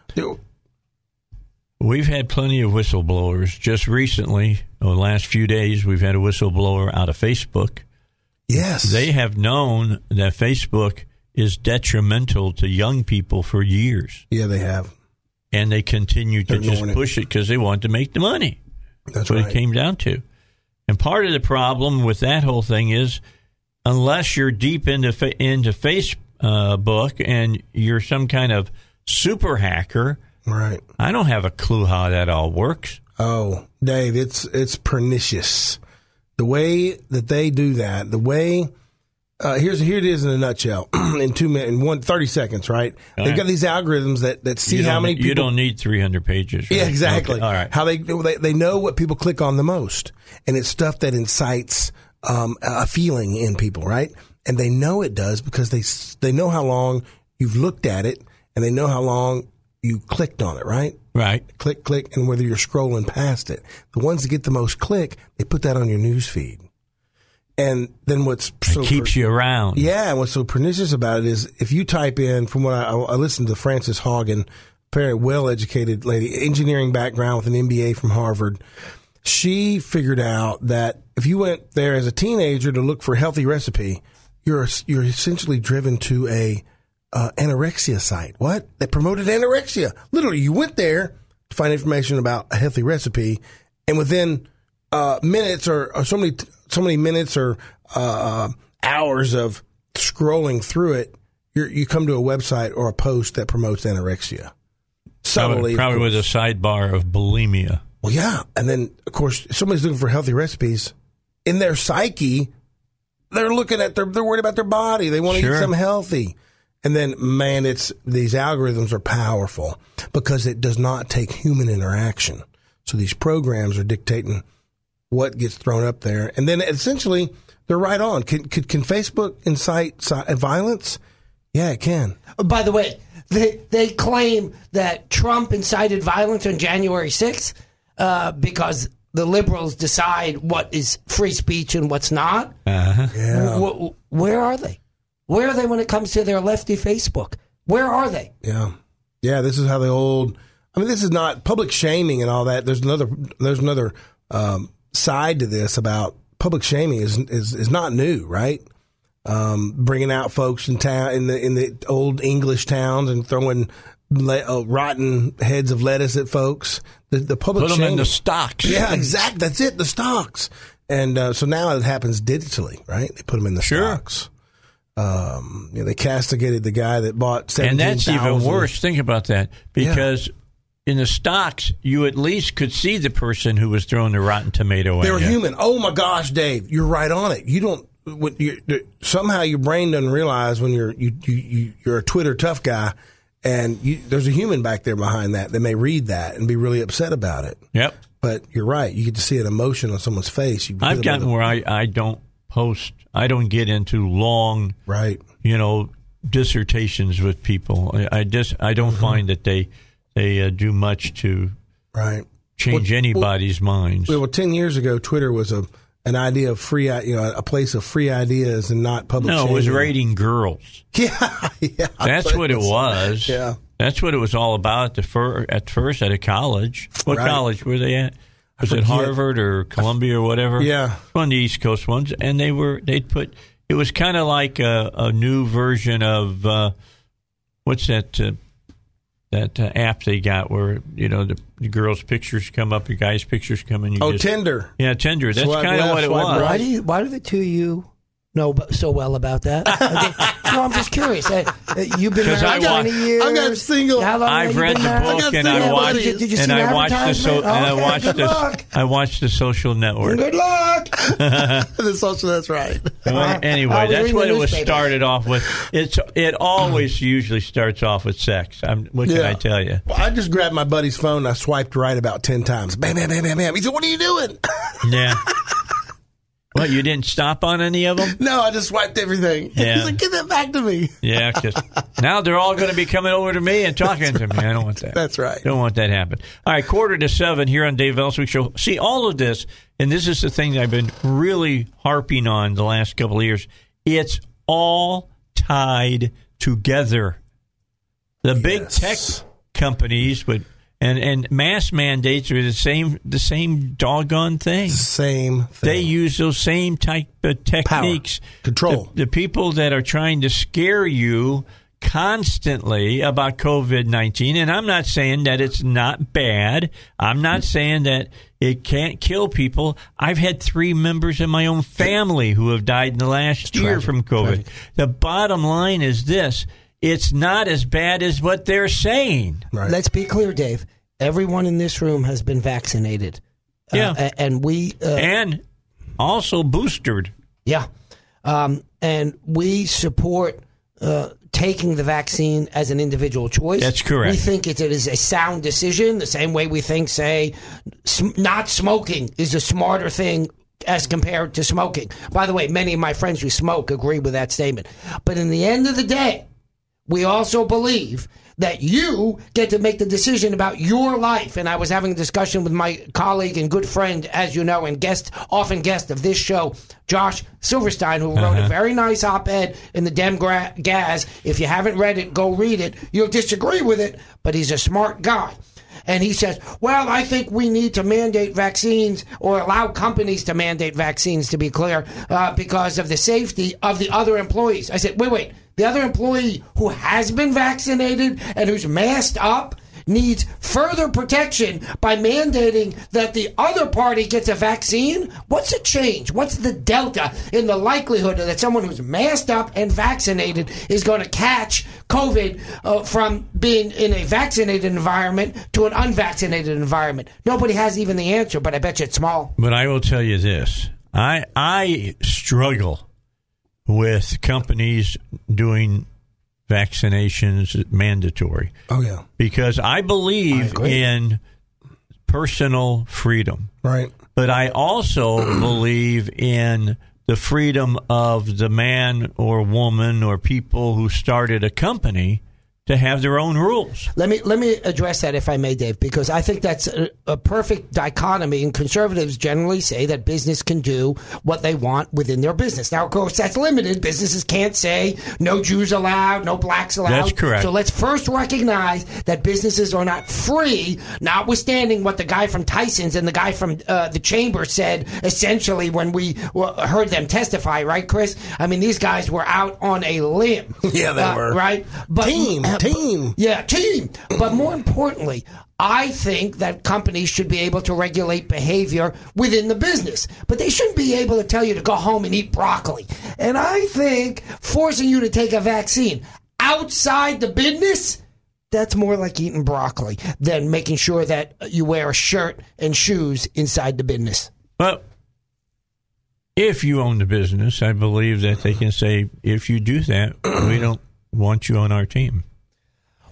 Speaker 1: We've had plenty of whistleblowers. Just recently, the last few days, we've had a whistleblower out of Facebook.
Speaker 3: Yes,
Speaker 1: They have known that Facebook is detrimental to young people for years,
Speaker 3: yeah they have.
Speaker 1: And they continue to just push it because they want to make the money.
Speaker 3: That's
Speaker 1: That's what
Speaker 3: right.
Speaker 1: it came down to. And part of the problem with that whole thing is, unless you're deep into fa- into Facebook uh, and you're some kind of super hacker,
Speaker 3: Right.
Speaker 1: I don't have a clue how that all works.
Speaker 3: Oh, Dave, it's it's pernicious. The way that they do that, the way uh, here's here it is in a nutshell. [clears throat] in two minutes, in one thirty seconds, right? They've
Speaker 1: right.
Speaker 3: got these algorithms that that see how many people
Speaker 1: you don't need 300 pages. right?
Speaker 3: Yeah, exactly.
Speaker 1: Okay, All right.
Speaker 3: How they, they they know what people click on the most, and it's stuff that incites um, a feeling in people, right? And they know it does because they they know how long you've looked at it, and they know how long you clicked on it, right?
Speaker 1: Right.
Speaker 3: Click, click, and whether you're scrolling past it. The ones that get the most click, they put that on your news feed. And then what's so
Speaker 1: it keeps
Speaker 3: per-
Speaker 1: you around.
Speaker 3: yeah, and what's so pernicious about it is if you type in, from what I, I listened to Frances Haugen, very well educated lady, engineering background with an MBA from Harvard. She figured out that if you went there as a teenager to look for a healthy recipe, you're you're essentially driven to a uh, anorexia site. What? They promoted anorexia. Literally, you went there to find information about a healthy recipe, and within uh, minutes or, or so many so many minutes or uh, hours of scrolling through it, you're, you come to a website or a post that promotes anorexia.
Speaker 1: Probably,
Speaker 3: Subtly, of
Speaker 1: probably with a sidebar of bulimia.
Speaker 3: Well, yeah, and then of course, somebody's looking for healthy recipes. In their psyche, they're looking at their, they're worried about their body. They want to
Speaker 1: Sure.
Speaker 3: eat something healthy. And then, man, it's these algorithms are powerful because it does not take human interaction. So these programs are dictating what gets thrown up there, and then essentially they're right on. Can can, can Facebook incite violence? Yeah, it can.
Speaker 2: By the way, they they claim that Trump incited violence on January 6th uh, because the liberals decide what is free speech and what's not.
Speaker 1: Uh-huh.
Speaker 3: Yeah,
Speaker 2: Wh- wh- where are they? Where are they when it comes to their lefty Facebook? Where are they?
Speaker 3: Yeah, yeah. This is how the old. I mean, this is not public shaming and all that. There's another. There's another um, side to this about public shaming is is is not new, right? Um, bringing out folks in town in the in the old English towns and throwing le- uh, rotten heads of lettuce at folks. The, the public
Speaker 1: Put them in
Speaker 3: shaming.
Speaker 1: the stocks.
Speaker 3: Yeah, exactly. That's it. The stocks. And uh, so now it happens digitally, right? They put them in the
Speaker 1: Sure.
Speaker 3: stocks. Um, you know, they castigated the guy that bought
Speaker 1: And that's even worse. Think about that. Because in the stocks, you at least could see the person who was throwing the rotten tomato at you.
Speaker 3: They were
Speaker 1: you.
Speaker 3: human. Oh my gosh, Dave, you're right on it. You don't. You somehow your brain doesn't realize when you're you, you, you you're a Twitter tough guy, and you, there's a human back there behind that that may read that and be really upset about it.
Speaker 1: Yep.
Speaker 3: But you're right. You get to see an emotion on someone's face. You
Speaker 1: I've gotten where I, I don't post, I don't get into long,
Speaker 3: right.
Speaker 1: you know, dissertations with people. I, I just I don't mm-hmm. find that they they uh, do much to
Speaker 3: Right.
Speaker 1: change
Speaker 3: Well-
Speaker 1: anybody's minds.
Speaker 3: Well, ten years ago, Twitter was a an idea of free, you know, a place of free ideas and not public.
Speaker 1: no, it was rating girls. [laughs]
Speaker 3: Yeah, yeah.
Speaker 1: That's what it was.
Speaker 3: Yeah.
Speaker 1: That's what it was all about at the fir- at first at a college. What
Speaker 3: Right.
Speaker 1: college were they at? Was it. Harvard or Columbia or whatever?
Speaker 3: Yeah.
Speaker 1: one of the East Coast ones, and they were they'd put. It was kind of like a, a new version of uh, what's that uh, that uh, app they got where you know the, the girls' pictures come up, the guys' pictures come, and you
Speaker 3: Oh,
Speaker 1: just,
Speaker 3: Tinder.
Speaker 1: yeah, Tinder. That's kind of what it
Speaker 3: swipe
Speaker 1: was.
Speaker 3: right.
Speaker 2: Why do you? Why do the two of you know b- so well about that? [laughs] Okay. no, I'm just curious. Uh, you've been married
Speaker 1: I wa-
Speaker 2: 20 years.
Speaker 3: I got single.
Speaker 2: How long
Speaker 1: I've
Speaker 2: have you
Speaker 1: read
Speaker 2: been
Speaker 1: the
Speaker 2: married?
Speaker 1: book
Speaker 3: got
Speaker 1: and I
Speaker 3: single
Speaker 1: watched
Speaker 3: buddies.
Speaker 2: Did you see
Speaker 1: and
Speaker 2: the
Speaker 1: I watched the so
Speaker 2: advertisement?
Speaker 1: and I watched
Speaker 2: good
Speaker 1: the
Speaker 2: luck.
Speaker 1: I watched the Social Network.
Speaker 2: Good luck. [laughs]
Speaker 3: the social. That's right.
Speaker 1: Well,
Speaker 2: Uh,
Speaker 1: anyway,
Speaker 2: I was
Speaker 1: that's what it was started off with. It's it always usually starts off with sex. I'm, what can I tell you?
Speaker 3: Well, I just grabbed my buddy's phone. and I swiped right about ten times. Bam, bam, bam, bam, bam. He said, "What are you doing?"
Speaker 1: Yeah. [laughs] Well, you didn't stop on any of them?
Speaker 3: no, I just wiped everything. [laughs]
Speaker 1: Yeah.
Speaker 3: He's like, "Get that back to me." [laughs]
Speaker 1: Yeah, because now they're all going to be coming over to me and talking to me. I don't want that.
Speaker 3: That's right.
Speaker 1: Don't want that to happen. All right, quarter to seven here on Dave Elswick Show. See, all of this, and this is the thing I've been really harping on the last couple of years. It's all tied together. The big tech companies would and and mass mandates are the same the same doggone thing.
Speaker 3: Same thing.
Speaker 1: They use those same type of techniques.
Speaker 3: Control.
Speaker 1: The, the people that are trying to scare you constantly about COVID 19, and I'm not saying that it's not bad. I'm not saying that it can't kill people. I've had three members of my own family who have died in the last year from COVID. The bottom line is this it's not as bad as what they're saying.
Speaker 3: Right.
Speaker 2: Let's be clear, Dave. Everyone in this room has been vaccinated. Uh,
Speaker 1: Yeah.
Speaker 2: a- and we uh,
Speaker 1: And also boosted.
Speaker 2: Yeah. Um, and we support uh, taking the vaccine as an individual choice.
Speaker 1: That's correct.
Speaker 2: We think it, it is a sound decision, the same way we think, say, sm- not smoking is a smarter thing as compared to smoking. By the way, many of my friends who smoke agree with that statement. But in the end of the day, we also believe that you get to make the decision about your life. And I was having a discussion with my colleague and good friend, as you know, and guest, often guest of this show, Josh Silverstein, who wrote a very nice op-ed in the Dem Gra- Gaz. If you haven't read it, go read it. You'll disagree with it, but he's a smart guy. And he says, well, I think we need to mandate vaccines or allow companies to mandate vaccines, to be clear, uh, because of the safety of the other employees. I said, wait, wait. The other employee who has been vaccinated and who's masked up needs further protection by mandating that the other party gets a vaccine? What's the change? What's the delta in the likelihood that someone who's masked up and vaccinated is going to catch COVID uh, from being in a vaccinated environment to an unvaccinated environment? Nobody has even the answer, but I bet you it's small.
Speaker 1: But I will tell you this: I I struggle with companies doing vaccinations mandatory
Speaker 3: oh yeah.
Speaker 1: because I believe
Speaker 2: agree.
Speaker 1: in personal freedom,
Speaker 3: Right.
Speaker 1: but I also [clears throat] believe in the freedom of the man or woman or people who started a company to have their own rules.
Speaker 2: Let me let me address that if I may, Dave, because I think that's a, a perfect dichotomy. And conservatives generally say that business can do what they want within their business. Now, of course, that's limited. Businesses can't say no Jews allowed, no blacks allowed.
Speaker 1: That's correct.
Speaker 2: So let's first recognize that businesses are not free, notwithstanding what the guy from Tyson's and the guy from uh, the chamber said. Essentially, when we heard them testify, right, Chris? I mean, these guys were out on a limb. [laughs]
Speaker 3: Yeah, they
Speaker 2: Uh,
Speaker 3: were.
Speaker 2: right. But
Speaker 3: Team, team.
Speaker 2: yeah, team. But more importantly, I think that companies should be able to regulate behavior within the business, but they shouldn't be able to tell you to go home and eat broccoli. And I think forcing you to take a vaccine outside the business. That's more like eating broccoli than making sure that you wear a shirt and shoes inside the business.
Speaker 1: Well, if you own the business, I believe that they can say, if you do that, we don't want you on our team.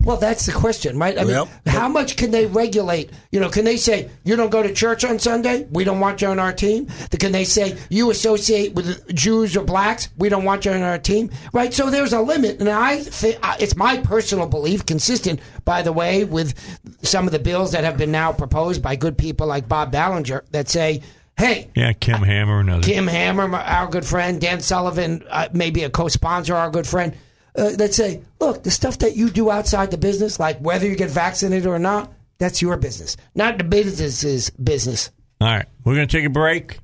Speaker 2: Well, that's the question, right? I mean,
Speaker 3: Yep.
Speaker 2: how much can they regulate? You know, can they say you don't go to church on Sunday? We don't want you on our team. Can they say you associate with Jews or blacks? We don't want you on our team, right? So there's a limit, and I think it's my personal belief, consistent, by the way, with some of the bills that have been now proposed by good people like Bob Ballinger that say, "Hey,
Speaker 1: Yeah, Kim Hammer and others.
Speaker 2: Kim Hammer, our good friend, Dan Sullivan, uh, maybe a co-sponsor, our good friend, uh, that say, look, the stuff that you do outside the business, like whether you get vaccinated or not, that's your business, not the business's business.
Speaker 1: All right, we're going to take a break.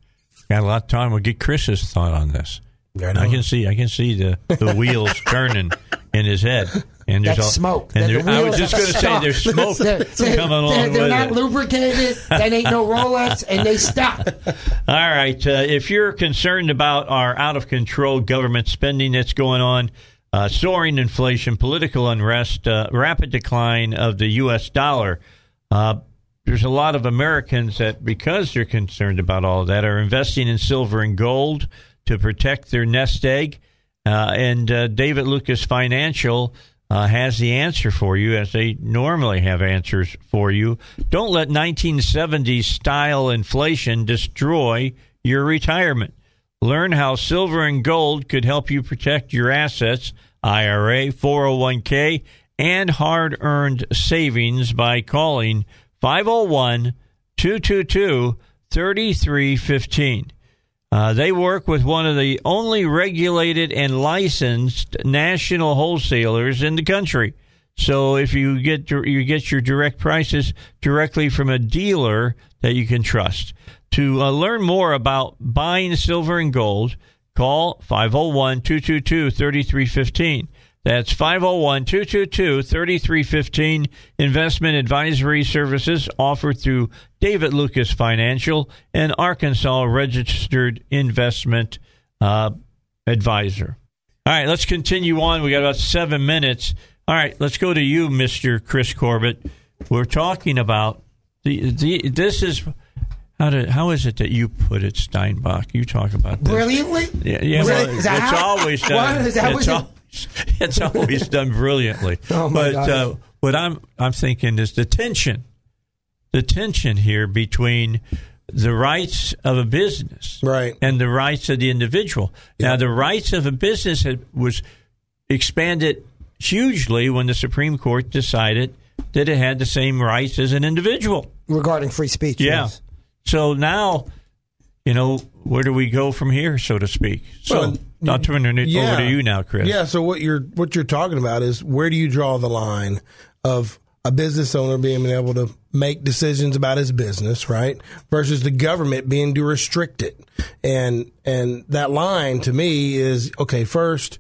Speaker 1: Got a lot of time. We'll get Chris's thought on this.
Speaker 3: Right
Speaker 1: I can see, I can see the, the [laughs] wheels turning in his head. And there's
Speaker 2: That's
Speaker 1: all-
Speaker 2: smoke.
Speaker 1: And there,
Speaker 2: the
Speaker 1: I was just going to say there's smoke
Speaker 2: They're, they're-
Speaker 1: coming along
Speaker 2: they're- they're
Speaker 1: with
Speaker 2: not
Speaker 1: it.
Speaker 2: lubricated. That ain't no Rolex, and they stop. [laughs]
Speaker 1: All right. Uh, if you're concerned about our out of control government spending that's going on, uh, soaring inflation, political unrest, uh, rapid decline of the U.S. dollar, uh, there's a lot of Americans that, because they're concerned about all that, are investing in silver and gold to protect their nest egg. Uh, and uh, David Lucas Financial uh, has the answer for you, as they normally have answers for you. Don't let 1970s style inflation destroy your retirement. Learn how silver and gold could help you protect your assets, IRA, 401k, and hard earned savings by calling 501 222 3315. Uh, they work with one of the only regulated and licensed national wholesalers in the country. So if you get you get your direct prices directly from a dealer that you can trust. To uh, learn more about buying silver and gold, call 501-222-3315. That's 501-222-3315. Investment advisory services offered through David Lucas Financial, an Arkansas registered investment uh, advisor. All right, let's continue on. We got about seven minutes. All right, let's go to you, Mister Chris Corbitt. We're talking about the, the this is how did how is it that you put it, Steinbuch? You talk about this.
Speaker 2: Brilliantly?
Speaker 1: Yeah, yeah well,
Speaker 2: that- is that
Speaker 1: it's
Speaker 2: how-
Speaker 1: always done. It's, always, [laughs] it's always done brilliantly. [laughs]
Speaker 2: Oh, my
Speaker 1: but. Uh, what I'm I'm thinking is the tension, the tension here between the rights of a business
Speaker 3: Right.
Speaker 1: and the rights of the individual. Now, the rights of a business had, was expanded hugely when the Supreme Court decided that it had the same rights as an individual.
Speaker 2: Regarding free speech.
Speaker 1: Yeah.
Speaker 2: yes.
Speaker 1: So now, you know, where do we go from here, so to speak? So
Speaker 3: Well,
Speaker 1: I'll turn it
Speaker 3: Yeah.
Speaker 1: over to you now, Chris.
Speaker 3: Yeah. So what you're what you're talking about is where do you draw the line of a business owner being able to make decisions about his business, right, versus the government being to restrict it, and and that line to me is okay. First,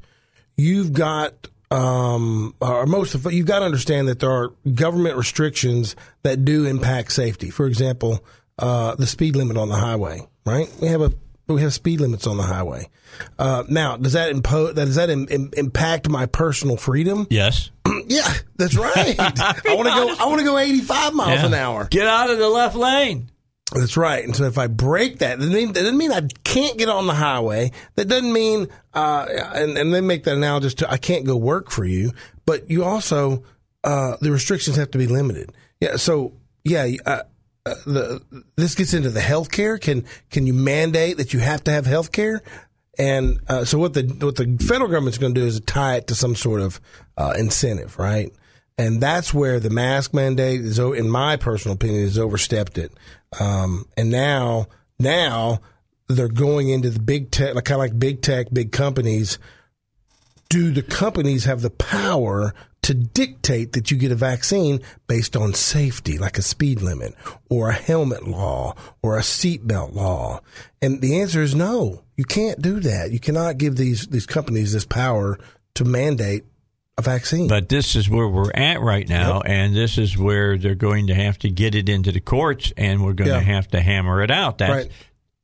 Speaker 3: you've got. Um, or most of you've got to understand that there are government restrictions that do impact safety. For example, uh, the speed limit on the highway, right? We have a we have speed limits on the highway. Uh, now, does that impose? That does that im- im- impact my personal freedom?
Speaker 1: Yes. [clears throat]
Speaker 3: Yeah, that's right. [laughs] I want to go. I want to go 85 miles
Speaker 1: Yeah.
Speaker 3: an hour.
Speaker 1: Get out of the left lane.
Speaker 3: That's right. And so if I break that, that doesn't mean, that doesn't mean I can't get on the highway. That doesn't mean, uh, and, and they make that analogy to I can't go work for you. But you also, uh, the restrictions have to be limited. Yeah. So yeah, uh, the this gets into the healthcare. Can can you mandate that you have to have health care? And uh, so what the what the federal government's going to do is tie it to some sort of uh, incentive, right? And that's where the mask mandate is, in my personal opinion, has overstepped it. Um, and now, now they're going into the big tech, like kind of like big tech, big companies. Do the companies have the power to dictate that you get a vaccine based on safety, like a speed limit or a helmet law or a seatbelt law? And the answer is no. You can't do that. You cannot give these these companies this power to mandate a vaccine.
Speaker 1: But this is where we're at right now, and this is where they're going to have to get it into the courts, and we're going
Speaker 3: Yeah.
Speaker 1: to have to hammer it out. That's
Speaker 3: Right.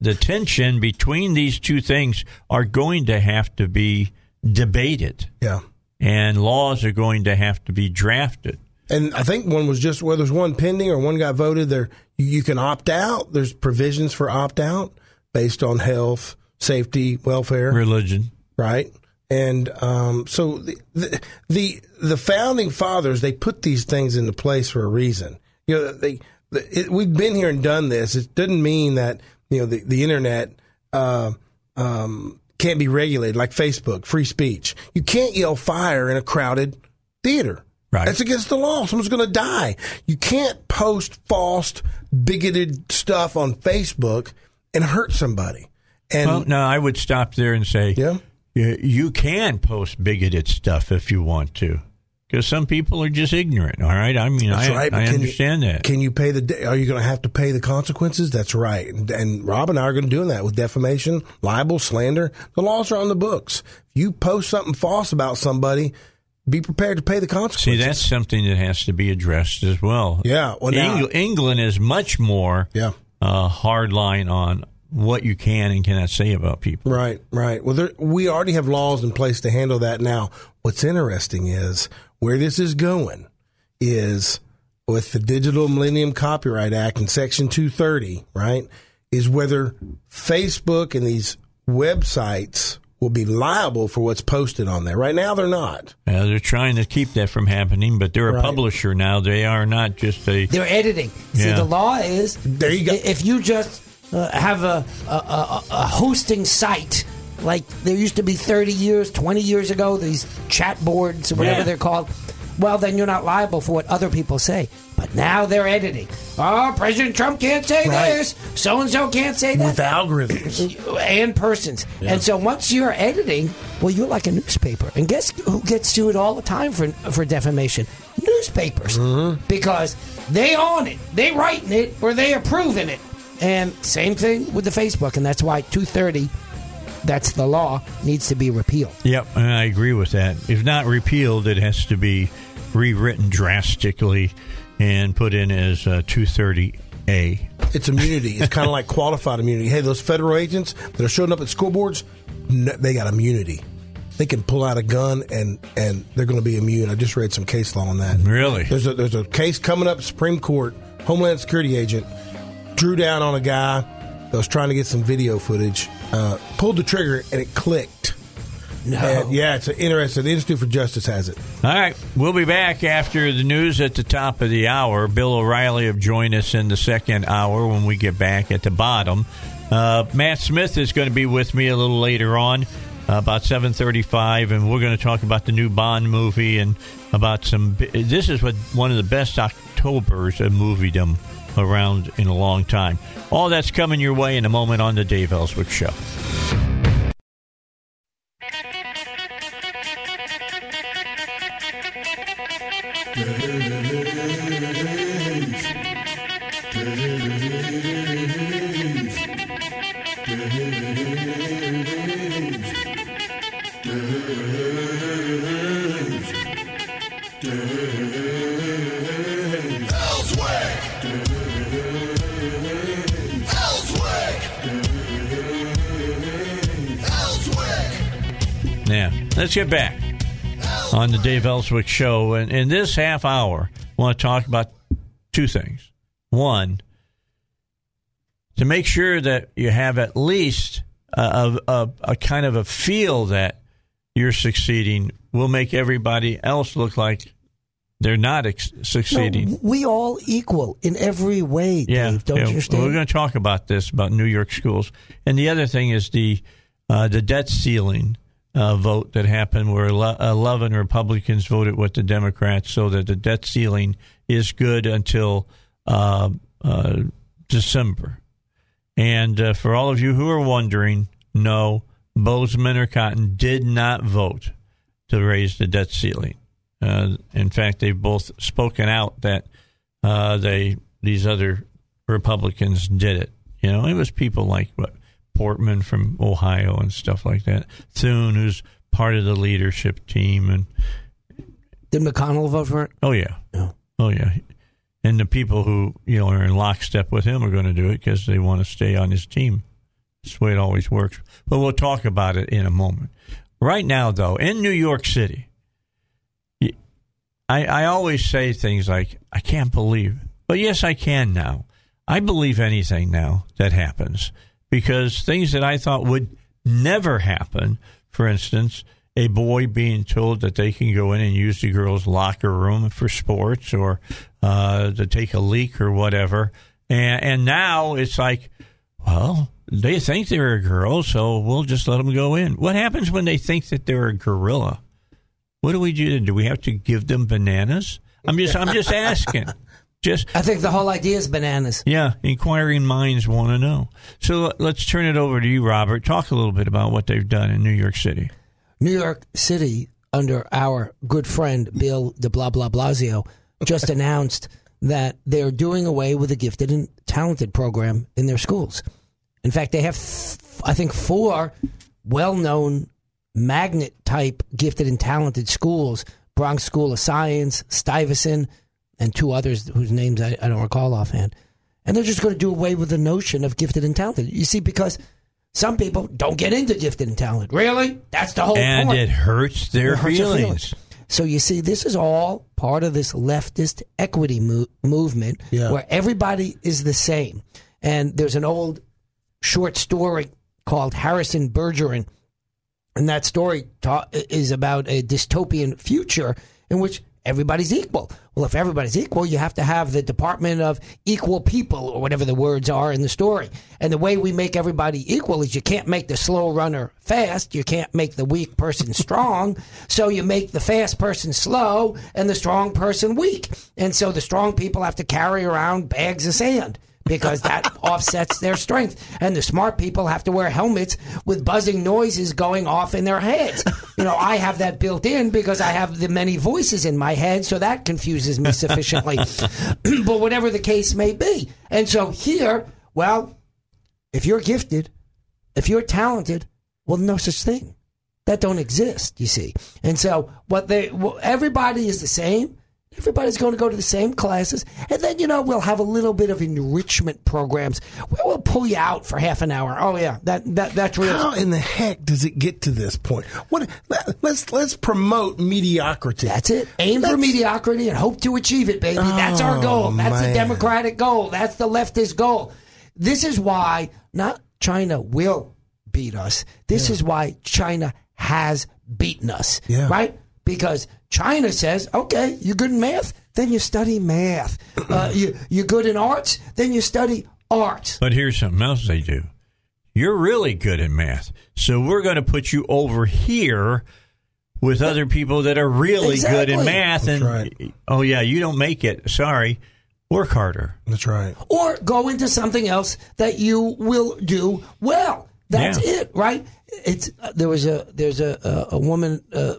Speaker 1: the tension between these two things are going to have to be debated,
Speaker 3: yeah.
Speaker 1: And laws are going to have to be drafted.
Speaker 3: And I think one was just whether there's one pending or one got voted. There, you you can opt out. There's provisions for opt out based on health, safety, welfare,
Speaker 1: Religion.
Speaker 3: right? And um, so the, the the the founding fathers they put these things into place for a reason. You know, they it, we've been here and done this. It doesn't mean that you know the the internet. Uh, um, can't be regulated like Facebook, free speech. You can't yell fire in a crowded theater.
Speaker 1: Right.
Speaker 3: That's against the law. Someone's going to die. You can't post false, bigoted stuff on Facebook and hurt somebody. And
Speaker 1: well, no, I would stop there and say,
Speaker 3: Yeah.
Speaker 1: you, you can post bigoted stuff if you want to, because some people are just ignorant. All right, I mean,
Speaker 3: That's
Speaker 1: I,
Speaker 3: right.
Speaker 1: I
Speaker 3: can you-
Speaker 1: understand that.
Speaker 3: Can you pay the? Are you going to have to pay the consequences? That's right. And, and Rob and I are going to do that with defamation, libel, slander. The laws are on the books. If you post something false about somebody, be prepared to pay the consequences.
Speaker 1: See, that's something that has to be addressed as well.
Speaker 3: Yeah, well, now-
Speaker 1: Engl- England is much more
Speaker 3: Yeah.
Speaker 1: uh, hard line on what you can and cannot say about people.
Speaker 3: Right, right. Well, there, we already have laws in place to handle that now. What's interesting is where this is going is with the Digital Millennium Copyright Act in Section 230, right? Is whether Facebook and these websites will be liable for what's posted on there. Right now, they're not.
Speaker 1: Uh, they're trying to keep that from happening, but they're a
Speaker 3: Right.
Speaker 1: publisher now. They are not just a.
Speaker 2: They're editing. See, the law is
Speaker 3: There you go.
Speaker 2: If you just uh, have a, a, a, a hosting site, like there used to be 30 years, 20 years ago, these chat boards or whatever
Speaker 1: Yeah.
Speaker 2: they're called, well, then you're not liable for what other people say. But now they're editing. Oh, President Trump can't say
Speaker 3: Right.
Speaker 2: this. So and so can't say that.
Speaker 3: With algorithms. [clears throat]
Speaker 2: and persons. And so once you're editing, well, you're like a newspaper. And guess who gets sued all the time for for defamation? Newspapers, because they own it, they writing it, or they approving it. And same thing with the Facebook, and that's why 230. That's the law needs to be repealed.
Speaker 1: Yep, and I agree with that. If not repealed, it has to be rewritten drastically and put in as uh, 230A.
Speaker 3: It's immunity. It's kind of like [laughs] qualified immunity. Hey, those federal agents that are showing up at school boards, no, they got immunity. They can pull out a gun and and they're going to be immune. I just read some case law on that.
Speaker 1: Really?
Speaker 3: There's a there's a case coming up Supreme Court. Homeland Security agent drew down on a guy that was trying to get some video footage. Uh, pulled the trigger and it clicked.
Speaker 2: No.
Speaker 3: And yeah, it's an interesting. The Institute for Justice has it.
Speaker 1: All right, we'll be back after the news at the top of the hour. Bill O'Reilly will join us in the second hour when we get back at the bottom. Uh, Matt Smith is going to be with me a little later on, uh, about seven thirty-five, and we're going to talk about the new Bond movie and about some. This is what one of the best October's of moviedom around in a long time. All that's coming your way in a moment on the Dave Elswick Show. Get back on the Dave Elswick Show. And in this half hour, I want to talk about two things. One, to make sure that you have at least a, a, a kind of a feel that you're succeeding will make everybody else look like they're not ex- succeeding.
Speaker 2: No, we all equal in every way,
Speaker 1: Yeah,
Speaker 2: Dave. Don't
Speaker 1: yeah.
Speaker 2: you understand?
Speaker 1: We're going to talk about this about New York schools, and the other thing is the uh, the debt ceiling uh, vote that happened, where eleven Republicans voted with the Democrats, so that the debt ceiling is good until uh, uh, December. And uh, for all of you who are wondering, no, Boozman or Cotton did not vote to raise the debt ceiling. Uh, in fact, they've both spoken out that uh, they these other Republicans did it. You know, it was people like what Portman from Ohio and stuff like that. Thune, who's part of the leadership team, and
Speaker 2: Did McConnell vote for it?
Speaker 1: oh yeah,
Speaker 2: No.
Speaker 1: oh yeah, and the people who you know are in lockstep with him are going to do it because they want to stay on his team. That's the way it always works. But we'll talk about it in a moment. Right now, though, in New York City, I always say things like, I can't believe. But yes, I can now. I believe anything now that happens because things that I thought would never happen, for instance, a boy being told that they can go in and use the girls' locker room for sports or uh, to take a leak or whatever. And, and now it's like, well, they think they're a girl, so we'll just let them go in. What happens when they think that they're a gorilla? What do we do? Do we have to give them bananas? I'm just, I'm just asking. Just
Speaker 2: I think the whole idea is bananas.
Speaker 1: yeah, inquiring minds want to know. So let's turn it over to you, Robert. Talk a little bit about what they've done in New York City.
Speaker 2: New York City, under our good friend Bill de Blah Blah Blasio, just [laughs] announced that they're doing away with the gifted and talented program in their schools. In fact, they have, I think, four well known magnet type gifted and talented schools Bronx School of Science, Stuyvesant, and two others whose names I, I don't recall offhand. And they're just going to do away with the notion of gifted and talented. You see, because some people don't get into gifted and talented. Really? That's the whole
Speaker 1: and
Speaker 2: point.
Speaker 1: it hurts their
Speaker 2: It hurts their
Speaker 1: feelings.
Speaker 2: So you see, this is all part of this leftist equity mo- movement
Speaker 3: Yeah.
Speaker 2: where everybody is the same. And there's an old short story called Harrison Bergeron, and that story ta- is about a dystopian future in which everybody's equal. Well, if everybody's equal, you have to have the Department of Equal People, or whatever the words are in the story. And the way we make everybody equal is you can't make the slow runner fast, you can't make the weak person [laughs] strong, so you make the fast person slow and the strong person weak. And so the strong people have to carry around bags of sand because that [laughs] offsets their strength. And the smart people have to wear helmets with buzzing noises going off in their heads. You know, I have that built in because I have the many voices in my head, so that confuses me sufficiently. [laughs] [clears throat] but whatever the case may be. And so here, well, if you're gifted, if you're talented, well, no such thing. That don't exist, you see. And so what they, well, everybody is the same. Everybody's going to go to the same classes, and then you know we'll have a little bit of enrichment programs where we'll pull you out for half an hour. Oh yeah, that that that's real.
Speaker 3: How in the heck does it get to this point? What? let- Let's let's promote mediocrity.
Speaker 2: That's it. Aim for mediocrity and hope to achieve it, baby. That's our
Speaker 3: Oh,
Speaker 2: goal. That's the democratic goal. That's the leftist goal. This is why not China will beat us. This is why China has beaten us.
Speaker 3: Yeah.
Speaker 2: Right? Because China says, okay, you're good in math, then you study math. Uh, [clears throat] you, you're good in arts, then you study arts.
Speaker 1: But here's something else they do. You're really good in math, so we're going to put you over here with other people that are really good in
Speaker 2: Exactly.
Speaker 1: math. And
Speaker 3: right.
Speaker 1: oh yeah, you don't make it. Sorry, work harder.
Speaker 3: That's right.
Speaker 2: or go into something else that you will do well. That's
Speaker 1: Yeah.
Speaker 2: it, right? It's uh, there was a there's a a, a woman. Uh,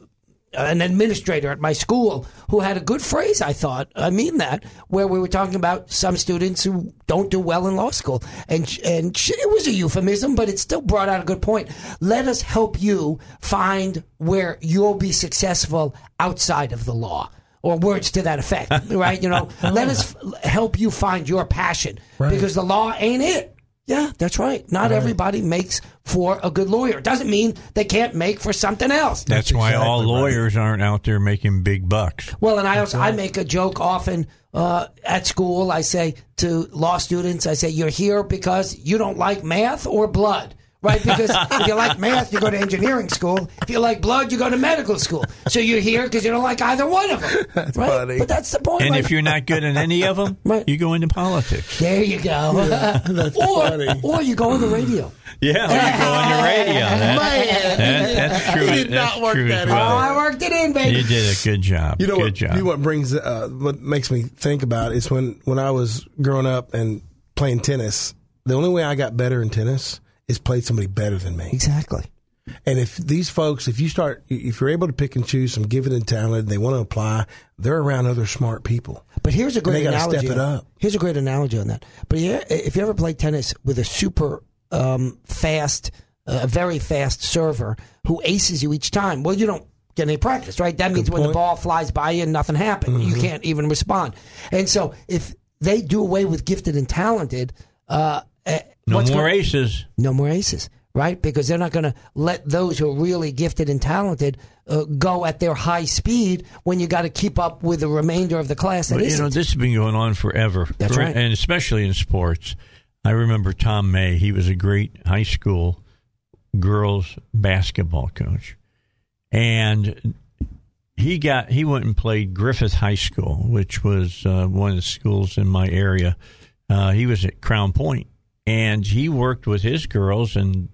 Speaker 2: Uh, an administrator at my school who had a good phrase, I thought. I mean that, where we were talking about some students who don't do well in law school, and and sh- it was a euphemism, but it still brought out a good point. Let us help you find where you'll be successful outside of the law or words to that effect, [laughs] right? You know, let us f- help you find your passion because the law ain't it. Yeah, that's right. Not everybody makes for a good lawyer. Doesn't mean they can't make for something else.
Speaker 1: That's, why
Speaker 3: exactly
Speaker 1: all
Speaker 3: right.
Speaker 1: lawyers aren't out there making big bucks.
Speaker 2: Well, and I also I make a joke often uh, at school. I say to law students, I say, "You're here because you don't like math or blood." Right, because if you like math, you go to engineering school. If you like blood, you go to medical school. So you're here because you don't like either one of them. [laughs] That's right?
Speaker 3: funny.
Speaker 2: But that's the point.
Speaker 1: And
Speaker 2: right?
Speaker 1: if you're not good in any of them, [laughs]
Speaker 2: Right.
Speaker 1: you go into politics.
Speaker 2: there, you go. [laughs] That's or, or you go on the radio.
Speaker 1: Yeah, or you go on the radio. That- that- that's true.
Speaker 3: It did
Speaker 1: that's
Speaker 3: not work
Speaker 1: true
Speaker 3: that
Speaker 1: as
Speaker 2: Oh. I worked it in, baby.
Speaker 1: You did a good job.
Speaker 3: You know
Speaker 1: good
Speaker 3: what?
Speaker 1: job.
Speaker 3: You know what brings uh, what makes me think about is when when I was growing up and playing tennis. The only way I got better in tennis is played somebody better than me.
Speaker 2: Exactly.
Speaker 3: And if these folks, if you start, if you're able to pick and choose some gifted and talented, they want to apply, they're around other smart people.
Speaker 2: But here's a great
Speaker 3: they
Speaker 2: analogy.
Speaker 3: step it up.
Speaker 2: Here's a great analogy on that. But yeah, if you ever played tennis with a super um, fast, a very fast server who aces you each time, well, you don't get any practice, right? That means when the.
Speaker 3: Mm-hmm.
Speaker 2: ball flies by you, and nothing happened. You can't even respond. And so if they do away with gifted and talented, uh, uh,
Speaker 1: no
Speaker 2: what's
Speaker 1: more
Speaker 2: gonna-
Speaker 1: aces.
Speaker 2: no more aces, right? Because they're not going to let those who are really gifted and talented uh, go at their high speed when you got to keep up with the remainder of the class. That
Speaker 1: But, you know, this has been going on forever.
Speaker 2: That's
Speaker 1: For-
Speaker 2: right.
Speaker 1: And especially in sports. I remember Tom May. He was a great high school girls basketball coach. and he got he went and played Griffith High School, which was uh, one of the schools in my area. Uh, he was at Crown Point, and he worked with his girls, and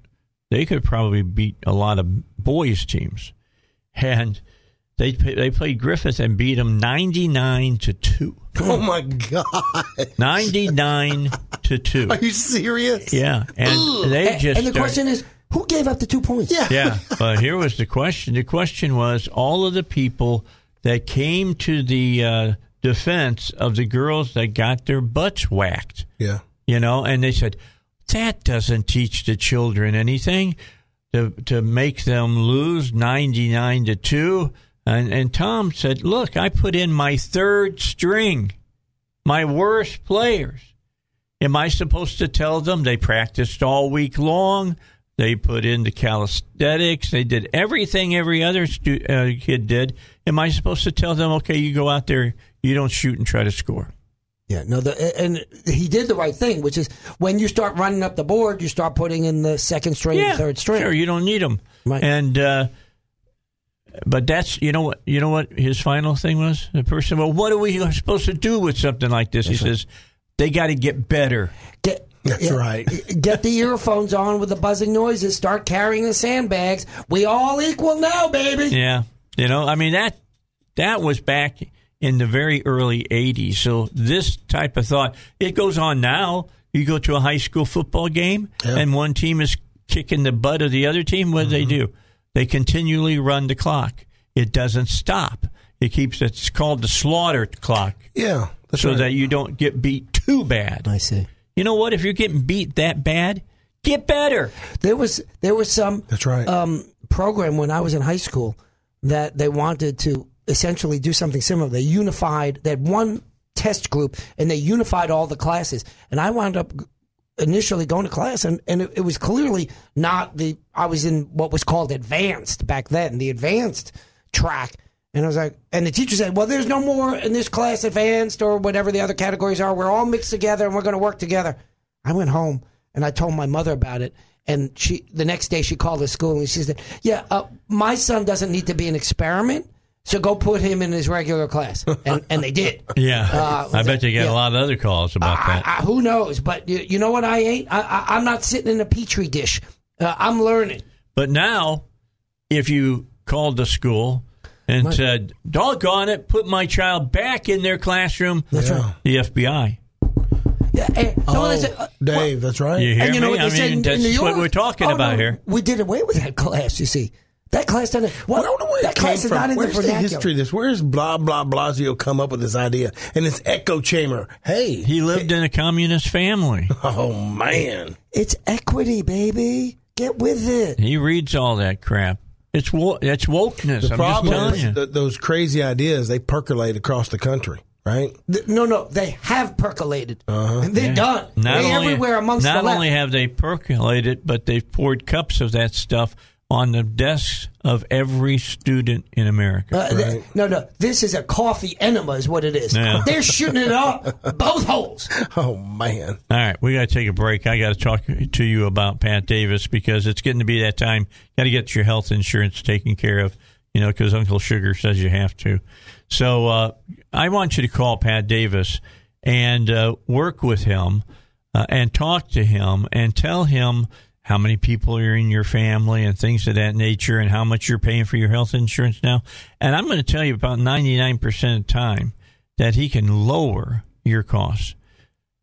Speaker 1: they could probably beat a lot of boys teams. And they they played Griffith and beat them ninety nine to two. [laughs]
Speaker 3: Oh my god!
Speaker 1: Ninety nine to two.
Speaker 3: Are you serious?
Speaker 1: Yeah, and they just
Speaker 2: and the
Speaker 1: start-
Speaker 2: question is, who gave up the two points?
Speaker 3: Yeah.
Speaker 1: yeah, [laughs] but here was the question. The question was all of the people that came to the uh, defense of the girls that got their butts whacked,
Speaker 3: Yeah.
Speaker 1: You know, and they said that doesn't teach the children anything to to make them lose ninety nine to two. And and Tom said, "Look, I put in my third string, my worst players. Am I supposed to tell them they practiced all week long? They put in the calisthenics. They did everything every other stu- uh, kid did. Am I supposed to tell them, okay, you go out there, you don't shoot and try to score?
Speaker 2: Yeah, no, the, and he did the right thing, which is when you start running up the board, you start putting in the second string, and third string.
Speaker 1: Sure, you don't need them.
Speaker 2: Right.
Speaker 1: And uh, but that's you know what you know what his final thing was. The person, well, what are we supposed to do with something like this? he says they got to get better.
Speaker 2: Get,
Speaker 3: That's
Speaker 2: yeah,
Speaker 3: right. [laughs]
Speaker 2: Get the earphones on with the buzzing noises. Start carrying the sandbags. We all equal now, baby.
Speaker 1: Yeah, you know, I mean that that was back in the very early '80s. So this type of thought it goes on now. You go to a high school football game,
Speaker 3: Yeah.
Speaker 1: and one team is kicking the butt of the other team. What do they do? They continually run the clock. It doesn't stop. It keeps. It's called the slaughter clock,
Speaker 3: Yeah. That's
Speaker 1: so
Speaker 3: right.
Speaker 1: that you don't get beat too bad.
Speaker 2: I see.
Speaker 1: You know what? If you're getting beat that bad, get better.
Speaker 2: There was there was some
Speaker 3: That's right.
Speaker 2: um, program when I was in high school that they wanted to essentially do something similar. They unified. Had one test group and they unified all the classes. And I wound up initially going to class and, and it, it was clearly not the I was in what was called advanced back then, the advanced track. And I was like, and the teacher said, "Well, there's no more in this class advanced or whatever the other categories are. We're all mixed together and we're going to work together." I went home and I told my mother about it. And she, the next day, she called the school and she said, "Yeah, uh, my son doesn't need to be an experiment, so go put him in his regular class." And and they did. [laughs]
Speaker 1: Yeah,
Speaker 2: Uh,
Speaker 1: I bet you get
Speaker 2: yeah.
Speaker 1: a lot of other calls about that.
Speaker 2: I, I, who knows? But you, you know what? I ain't. I, I, I'm not sitting in a petri dish. Uh, I'm learning.
Speaker 1: But now, if you called the school and said, "Doggone it, put my child back in their classroom,"
Speaker 2: That's right.
Speaker 1: the FBI.
Speaker 2: Yeah, and, no,
Speaker 3: oh,
Speaker 2: they said, uh,
Speaker 3: Dave, that's right.
Speaker 1: You hear
Speaker 2: and you know
Speaker 1: me?
Speaker 2: what they
Speaker 1: I
Speaker 2: said
Speaker 1: mean,
Speaker 2: in,
Speaker 1: that's
Speaker 2: in New York?
Speaker 1: what we're talking
Speaker 2: Oh,
Speaker 1: about
Speaker 2: no,
Speaker 1: here.
Speaker 2: We did away with that [laughs] class. You see, that class doesn't. What,
Speaker 3: I don't know where
Speaker 2: that
Speaker 3: it came
Speaker 2: class is
Speaker 3: from.
Speaker 2: not in
Speaker 3: Where's
Speaker 2: the
Speaker 3: the, history of this? Where's blah blah Blasio come up with this idea and this echo chamber? Hey,
Speaker 1: He lived in a communist family. [laughs]
Speaker 3: oh man,
Speaker 2: It's equity, baby. Get with it.
Speaker 1: He reads all that crap. It's wo- it's wokeness.
Speaker 3: the
Speaker 1: I'm
Speaker 3: problem
Speaker 1: just telling
Speaker 3: is
Speaker 1: you.
Speaker 3: that those crazy ideas they percolate across the country, right?
Speaker 2: Th- No, no, they have percolated. Uh-huh. And They're done.
Speaker 1: not
Speaker 2: They're
Speaker 1: only,
Speaker 2: everywhere amongst
Speaker 1: not
Speaker 2: the left.
Speaker 1: only have they percolated, but they've poured cups of that stuff on the desks of every student in America.
Speaker 2: Uh, th- no, no. This is a coffee enema, is what it is.
Speaker 1: Yeah. [laughs]
Speaker 2: They're shooting it up both holes.
Speaker 3: Oh man,
Speaker 1: All right, we got to take a break. I got to talk to you about Pat Davis because it's getting to be that time. Got to get your health insurance taken care of, you know, because Uncle Sugar says you have to. So uh, I want you to call Pat Davis and uh, work with him uh, and talk to him and tell him how many people are in your family and things of that nature and how much you're paying for your health insurance now. And I'm going to tell you about 99% of the time that he can lower your costs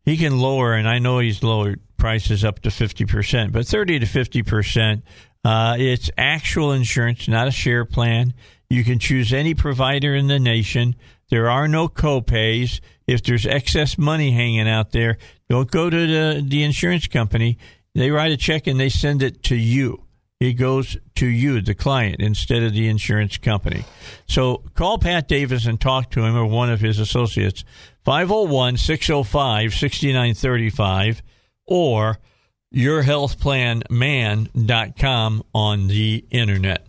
Speaker 1: he can lower, and I know he's lowered prices up to 50%, but 30 to 50%. Uh, it's actual insurance, not a share plan. You can choose any provider in the nation. There are no copays. If there's excess money hanging out there, don't go to the, the insurance company. They write a check and they send it to you. It goes to you, the client, instead of the insurance company. So call Pat Davis and talk to him or one of his associates. 501 605 6935 or yourhealthplanman.com on the internet.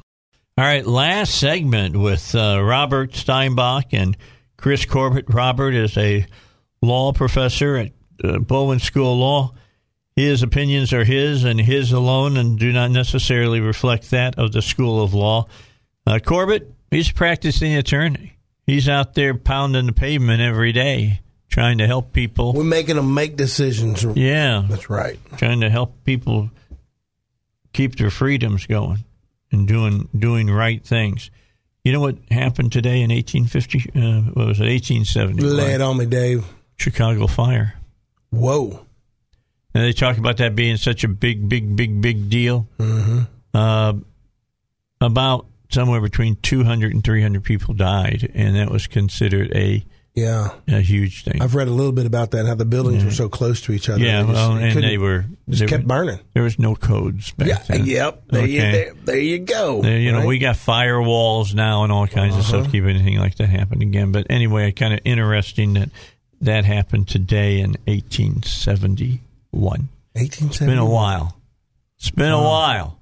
Speaker 1: All right, last segment with uh, Robert Steinbuch and Chris Corbitt. Robert is a law professor at uh, Bowen School of Law. His opinions are his and his alone and do not necessarily reflect that of the School of Law. Uh, Corbitt, he's a practicing attorney. He's out there pounding the pavement every day, trying to help people.
Speaker 3: We're making them make decisions.
Speaker 1: Yeah,
Speaker 3: That's right.
Speaker 1: trying to help people keep their freedoms going and doing doing right things. You know what happened today in 1850? Uh, what was it? 1870.
Speaker 3: Lay it on me, Dave.
Speaker 1: Chicago fire.
Speaker 3: Whoa.
Speaker 1: And they talk about that being such a big, big, big, big deal. Mm-hmm. Uh, about somewhere between 200 and 300 people died, and that was considered a,
Speaker 3: Yeah.
Speaker 1: a huge thing.
Speaker 3: I've read a little bit about that, how the buildings were so close to each other.
Speaker 1: yeah,
Speaker 3: They just-
Speaker 1: well, and they were
Speaker 3: just
Speaker 1: they
Speaker 3: kept
Speaker 1: were-
Speaker 3: burning.
Speaker 1: There was no codes back
Speaker 3: Yeah,
Speaker 1: then.
Speaker 3: yep. There, you,
Speaker 1: Okay.
Speaker 3: there, there you go.
Speaker 1: There, you know, we got firewalls now and all kinds of
Speaker 3: Uh-huh.
Speaker 1: stuff to keep anything like that happen again. But anyway, kind of interesting that that happened today in 1871.
Speaker 3: 1871.
Speaker 1: It's been a while. It's been a while.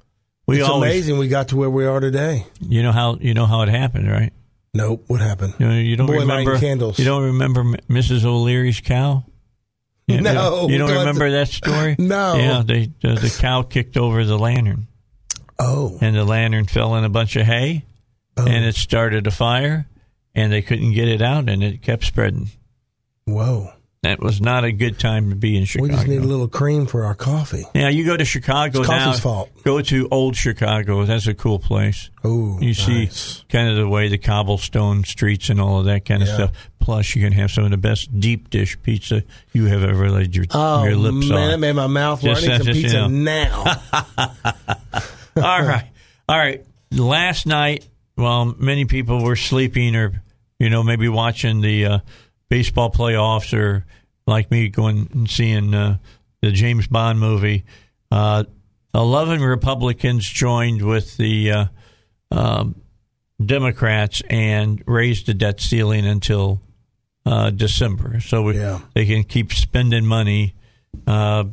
Speaker 1: We
Speaker 3: It's
Speaker 1: always,
Speaker 3: amazing we got to where we are today.
Speaker 1: you know how you know how it happened, right?
Speaker 3: Nope. What happened?
Speaker 1: You, know, you don't
Speaker 3: Boy
Speaker 1: remember
Speaker 3: candles.
Speaker 1: You don't remember Mrs. O'Leary's cow? You-
Speaker 3: No,
Speaker 1: you don't
Speaker 3: don't- [laughs]
Speaker 1: remember that story? [laughs]
Speaker 3: No.
Speaker 1: Yeah, they the, the cow kicked over the lantern,
Speaker 3: Oh.
Speaker 1: and the lantern fell in a bunch of hay,
Speaker 3: Oh.
Speaker 1: and it started a fire, and they couldn't get it out, and it kept spreading.
Speaker 3: Whoa.
Speaker 1: That was not a good time to be in Chicago.
Speaker 3: We just need a little cream for our coffee.
Speaker 1: yeah, you go to Chicago
Speaker 3: It's
Speaker 1: now.
Speaker 3: coffee's fault.
Speaker 1: Go to old Chicago. That's a cool place.
Speaker 3: Oh,
Speaker 1: You see
Speaker 3: nice.
Speaker 1: kind of the way the cobblestone streets and all of that kind of
Speaker 3: Yeah.
Speaker 1: stuff. Plus, you can have some of the best deep dish pizza you have ever laid your,
Speaker 3: Oh,
Speaker 1: your lips
Speaker 3: man,
Speaker 1: on.
Speaker 3: that made my mouth
Speaker 1: Just-
Speaker 3: need some
Speaker 1: just, you
Speaker 3: pizza
Speaker 1: know.
Speaker 3: now. [laughs] [laughs]
Speaker 1: all right, all right. Last night, while many people were sleeping or you know maybe watching the uh, baseball playoffs or like me going and seeing uh, the James Bond movie, uh, eleven Republicans joined with the uh, um, Democrats and raised the debt ceiling until uh, December, so we,
Speaker 3: Yeah.
Speaker 1: they can keep spending money uh,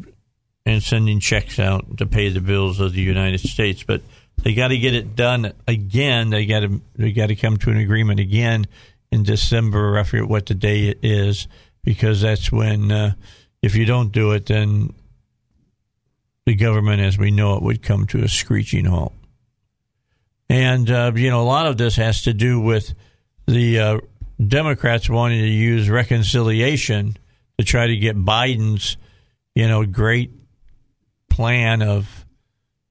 Speaker 1: and sending checks out to pay the bills of the United States. But they got to get it done again. They got to they got to come to an agreement again in December. I forget what the day it is because that's when uh, if you don't do it, then the government, as we know it, would come to a screeching halt. And uh, you know, a lot of this has to do with the uh, Democrats wanting to use reconciliation to try to get Biden's, you know, great plan of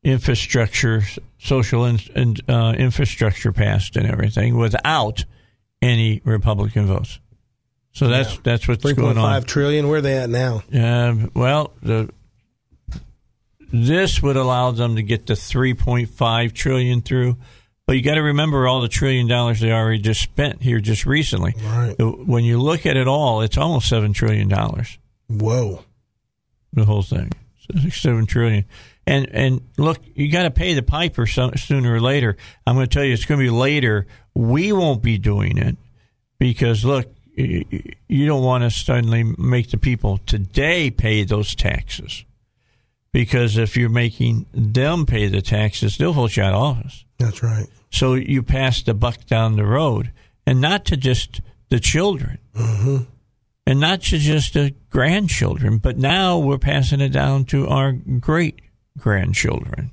Speaker 1: infrastructure, social in, in, uh, infrastructure passed and everything without any Republican votes. So that's that's what's
Speaker 3: Three
Speaker 1: going
Speaker 3: point
Speaker 1: on.
Speaker 3: five trillion. Where are they at now?
Speaker 1: Um, well, the this would allow them to get the 3.5 trillion through, but you got to remember all the trillion dollars they already just spent here just recently.
Speaker 3: Right.
Speaker 1: When you look at it all, it's almost seven trillion dollars.
Speaker 3: Whoa.
Speaker 1: The whole thing, seven trillion. And and look, you got to pay the piper so, sooner or later. I'm going to tell you, it's going to be later. We won't be doing it because look, you don't want to suddenly make the people today pay those taxes. Because if you're making them pay the taxes, they'll hold you out of office.
Speaker 3: That's right.
Speaker 1: So you pass the buck down the road, and not to just the children, mm-hmm. and not to just the grandchildren, but now we're passing it down to our great grandchildren.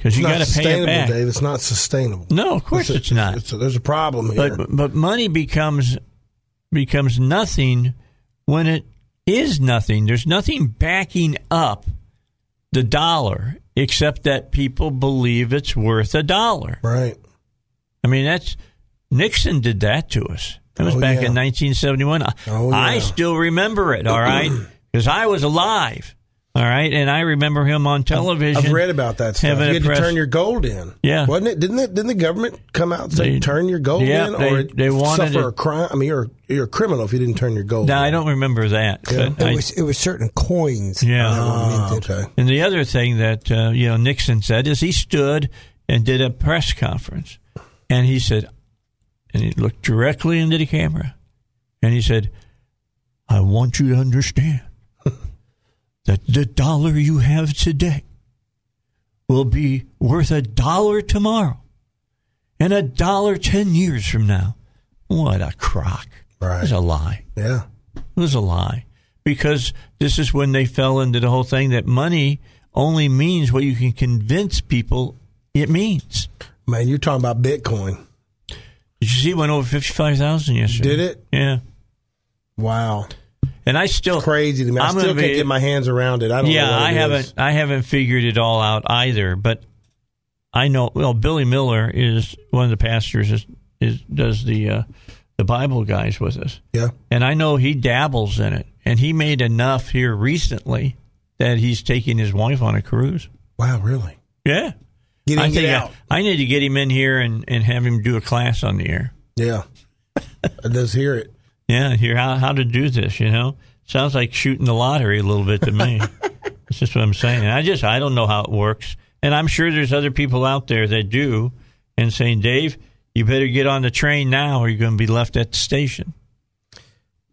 Speaker 1: Because you got to pay it
Speaker 3: sustainable,
Speaker 1: back.
Speaker 3: Dave. It's not sustainable.
Speaker 1: No, of course it's, not.
Speaker 3: It's- there's a problem here.
Speaker 1: but but money becomes becomes nothing when it is nothing. There's nothing backing up the dollar except that people believe it's worth a dollar.
Speaker 3: right.
Speaker 1: I mean, that's Nixon did that to us. That was
Speaker 3: Oh,
Speaker 1: back
Speaker 3: yeah.
Speaker 1: in 1971.
Speaker 3: Oh,
Speaker 1: I still remember it, all right, [clears throat] because I was alive, all right, and I remember him on television.
Speaker 3: I've read about that stuff. You
Speaker 1: a
Speaker 3: had to turn your gold in.
Speaker 1: Yeah.
Speaker 3: wasn't it? Didn't it? Didn't the government come out and say
Speaker 1: They-
Speaker 3: turn your gold
Speaker 1: yeah,
Speaker 3: in,
Speaker 1: they-
Speaker 3: or
Speaker 1: they wanted
Speaker 3: suffer
Speaker 1: it-
Speaker 3: a crime? I mean, you're you're a criminal if you didn't turn your gold.
Speaker 1: Now
Speaker 3: in.
Speaker 1: I don't remember that.
Speaker 3: Yeah.
Speaker 2: It
Speaker 1: I-
Speaker 2: was it was certain coins.
Speaker 1: Yeah.
Speaker 2: that were
Speaker 3: Ah,
Speaker 2: minted.
Speaker 3: okay.
Speaker 1: And the other thing that uh, you know Nixon said is he stood and did a press conference, and he said, and he looked directly into the camera, and he said, "I want you to understand that the dollar you have today will be worth a dollar tomorrow, and a dollar ten years from now." What a crock!
Speaker 3: Right.
Speaker 1: It was a lie.
Speaker 3: Yeah.
Speaker 1: It was a lie because this is when they fell into the whole thing that money only means what you can convince people it means.
Speaker 3: Man, you're talking about Bitcoin.
Speaker 1: Did you see it went over fifty five thousand yesterday?
Speaker 3: Did it?
Speaker 1: Yeah.
Speaker 3: Wow.
Speaker 1: And I still
Speaker 3: Crazy to me. I
Speaker 1: I'm
Speaker 3: still can't
Speaker 1: be-
Speaker 3: get my hands around it. I don't
Speaker 1: yeah, I haven't
Speaker 3: is.
Speaker 1: I haven't figured it all out either, but I know well Billy Miller is one of the pastors is, is does the uh, the Bible guys with us.
Speaker 3: Yeah.
Speaker 1: And I know he dabbles in it and he made enough here recently that he's taking his wife on a cruise.
Speaker 3: Wow, really?
Speaker 1: Yeah.
Speaker 3: Get in,
Speaker 1: I
Speaker 3: get out.
Speaker 1: I, I need to get him in here and, and have him do a class on the air.
Speaker 3: Yeah. [laughs] I does hear it.
Speaker 1: Yeah, hear how how to do this, you know? Sounds like shooting the lottery a little bit to me. [laughs] That's just what I'm saying. I just I don't know how it works. And I'm sure there's other people out there that do and saying, Dave, you better get on the train now or you're gonna be left at the station.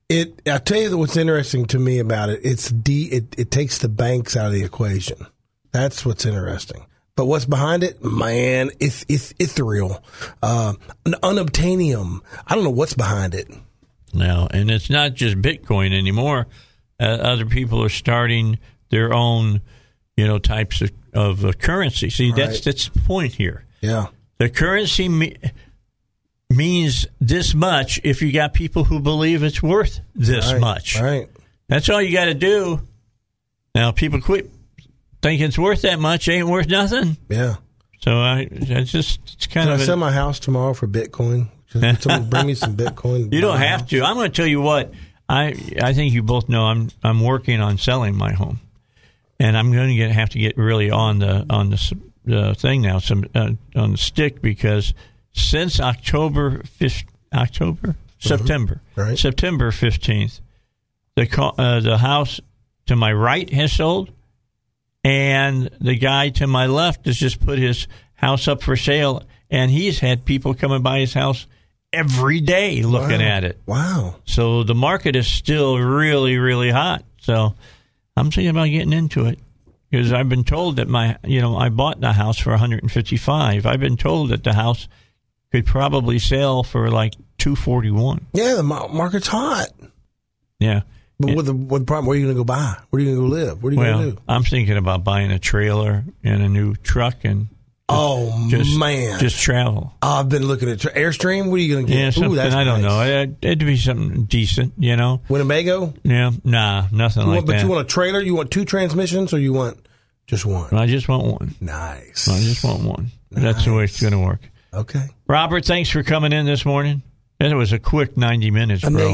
Speaker 3: It. I tell you what's interesting to me about it. It's de. It, it takes the banks out of the equation. That's what's interesting. But what's behind it, man? It's it's ethereal, uh, an unobtainium. I don't know what's behind it.
Speaker 1: Now, and it's not just Bitcoin anymore. Uh, other people are starting their own, you know, types of, of uh, currency. See, that's
Speaker 3: Right.
Speaker 1: that's the point here.
Speaker 3: Yeah.
Speaker 1: The currency me- means this much if you got people who believe it's worth this
Speaker 3: Right,
Speaker 1: much.
Speaker 3: Right.
Speaker 1: That's all you got to do. Now, people quit thinking it's worth that much. Ain't worth nothing.
Speaker 3: Yeah.
Speaker 1: So I, it's just it's kind
Speaker 3: Can I
Speaker 1: of.
Speaker 3: sell
Speaker 1: a-
Speaker 3: my house tomorrow for Bitcoin? Someone [laughs] bring me some Bitcoin.
Speaker 1: you don't have
Speaker 3: house.
Speaker 1: to. I'm going to tell you what. I I think you both know I'm I'm working on selling my home, and I'm going to get have to get really on the on the, the thing now, some uh, on the stick because since October fifth, October September
Speaker 3: Right.
Speaker 1: September fifteenth, the uh, the house to my right has sold, and the guy to my left has just put his house up for sale, and he's had people coming by his house every day looking
Speaker 3: Wow.
Speaker 1: at it.
Speaker 3: Wow.
Speaker 1: So the market is still really, really hot. So I'm thinking about getting into it because I've been told that my, you know, I bought the house for 155. I've been told that the house could probably sell for like 241.
Speaker 3: Yeah, the market's hot.
Speaker 1: Yeah.
Speaker 3: But with the the problem, where are you going to go buy? Where are you going to go live? What are you going to do?
Speaker 1: I'm thinking about buying a trailer and a new truck and
Speaker 3: Oh
Speaker 1: just
Speaker 3: man,
Speaker 1: just travel.
Speaker 3: I've been looking at tra- Airstream. What are you going to get?
Speaker 1: Yeah, something
Speaker 3: Ooh, that's
Speaker 1: I don't
Speaker 3: nice.
Speaker 1: know. It, it'd be something decent, you know.
Speaker 3: Winnebago.
Speaker 1: Yeah, nah, nothing
Speaker 3: You
Speaker 1: like
Speaker 3: want, but
Speaker 1: that.
Speaker 3: you want a trailer? You want two transmissions, or you want just one?
Speaker 1: I just want one.
Speaker 3: Nice.
Speaker 1: I just want one. That's the way it's going to work.
Speaker 3: Okay.
Speaker 1: Robert, thanks for coming in this morning. That was a quick 90 minutes, bro.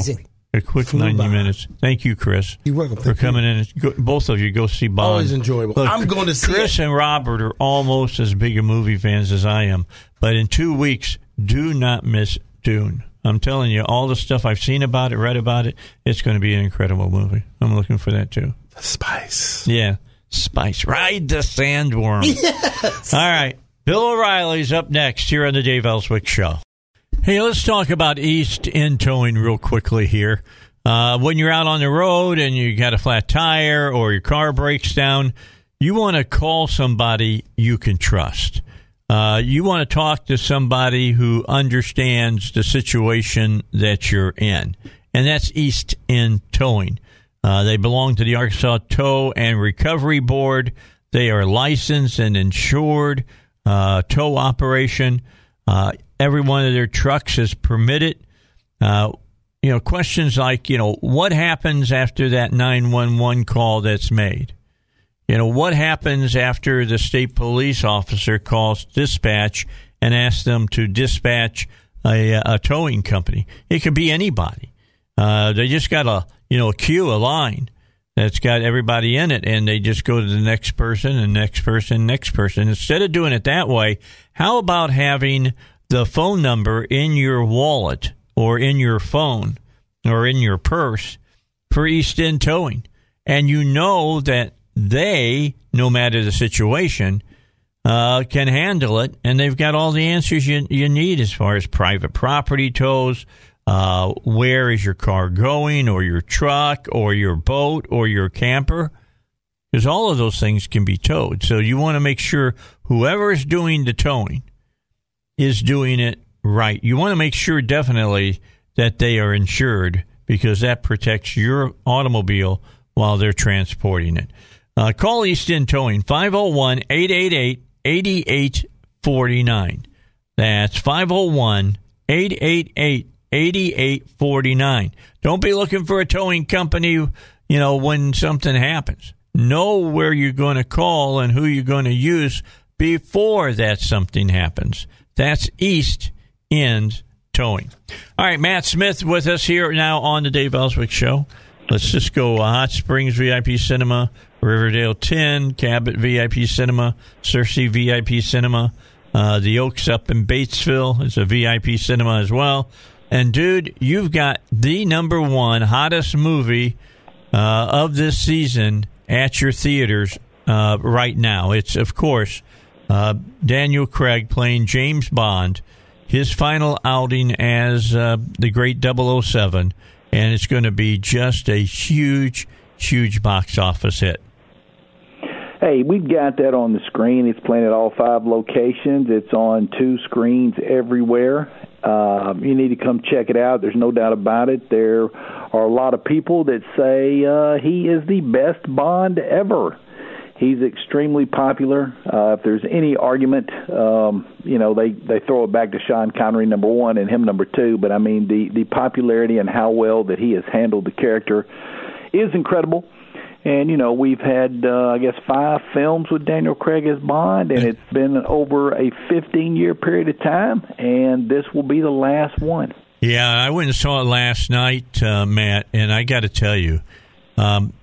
Speaker 2: Amazing.
Speaker 1: A quick
Speaker 3: Flew
Speaker 1: 90
Speaker 3: by.
Speaker 1: minutes. Thank you, Chris.
Speaker 3: You're welcome.
Speaker 1: For
Speaker 3: Thank you.
Speaker 1: coming in. Go, both of you go see Bond.
Speaker 3: Always enjoyable. I'm going to see
Speaker 1: Chris
Speaker 3: it.
Speaker 1: and Robert are almost as big a movie fans as I am. But in two weeks, do not miss Dune. I'm telling you, all the stuff I've seen about it, read about it, it's going to be an incredible movie. I'm looking for that too.
Speaker 3: Spice.
Speaker 1: Yeah. Spice. Ride the sandworm. [laughs] Yes. All right. Bill O'Reilly's up next here on the Dave Elswick Show. Hey, let's talk about East End Towing real quickly here. Uh, when you're out on the road and you got a flat tire or your car breaks down, you want to call somebody you can trust. Uh, you want to talk to somebody who understands the situation that you're in, and that's East End Towing. Uh, they belong to the Arkansas Tow and Recovery Board. They are licensed and insured uh, tow operation. Every one of their trucks is permitted. Uh, you know, questions like, you know, what happens after that 911 call that's made? You know, what happens after the state police officer calls dispatch and asks them to dispatch a, a towing company? It could be anybody. Uh, they just got a, you know, a queue, a line that's got everybody in it, and they just go to the next person and next person, next person. Instead of doing it that way, how about having the phone number in your wallet or in your phone or in your purse for East End Towing? And you know that they, no matter the situation, uh, can handle it, and they've got all the answers you, you need as far as private property tows, uh, where is your car going, or your truck, or your boat, or your camper, because all of those things can be towed. So you want to make sure whoever is doing the towing is doing it right. You want to make sure definitely that they are insured because that protects your automobile while they're transporting it. Uh, call East End Towing 501 888 8849. That's 501 888 8849. Don't be looking for a towing company, you know, when something happens. Know where you're going to call and who you're going to use before that something happens. That's East End Towing. All right, Matt Smith with us here now on the Dave Elswick Show. Let's just go uh, Hot Springs VIP Cinema, Riverdale 10, Cabot VIP Cinema, Searcy VIP Cinema, uh, the Oaks up in Batesville is a VIP cinema as well. And dude, you've got the number one hottest movie uh, of this season at your theaters uh, right now. It's of course uh, Daniel Craig playing James Bond, his final outing as uh, the great 007, and it's going to be just a huge, huge box office hit.
Speaker 4: Hey, we've got that on the screen. It's playing at all five locations. It's on two screens everywhere. Uh, you need to come check it out. There's no doubt about it. There are a lot of people that say uh, he is the best Bond ever. He's extremely popular. Uh, if there's any argument, um, you know they they throw it back to Sean Connery number one and him number two. But I mean the the popularity and how well that he has handled the character is incredible. And you know we've had uh, I guess five films with Daniel Craig as Bond, and it's [laughs] been over a 15 year period of time, and this will be the last one.
Speaker 1: Yeah, I went and saw it last night, uh, Matt, and I got to tell you, um,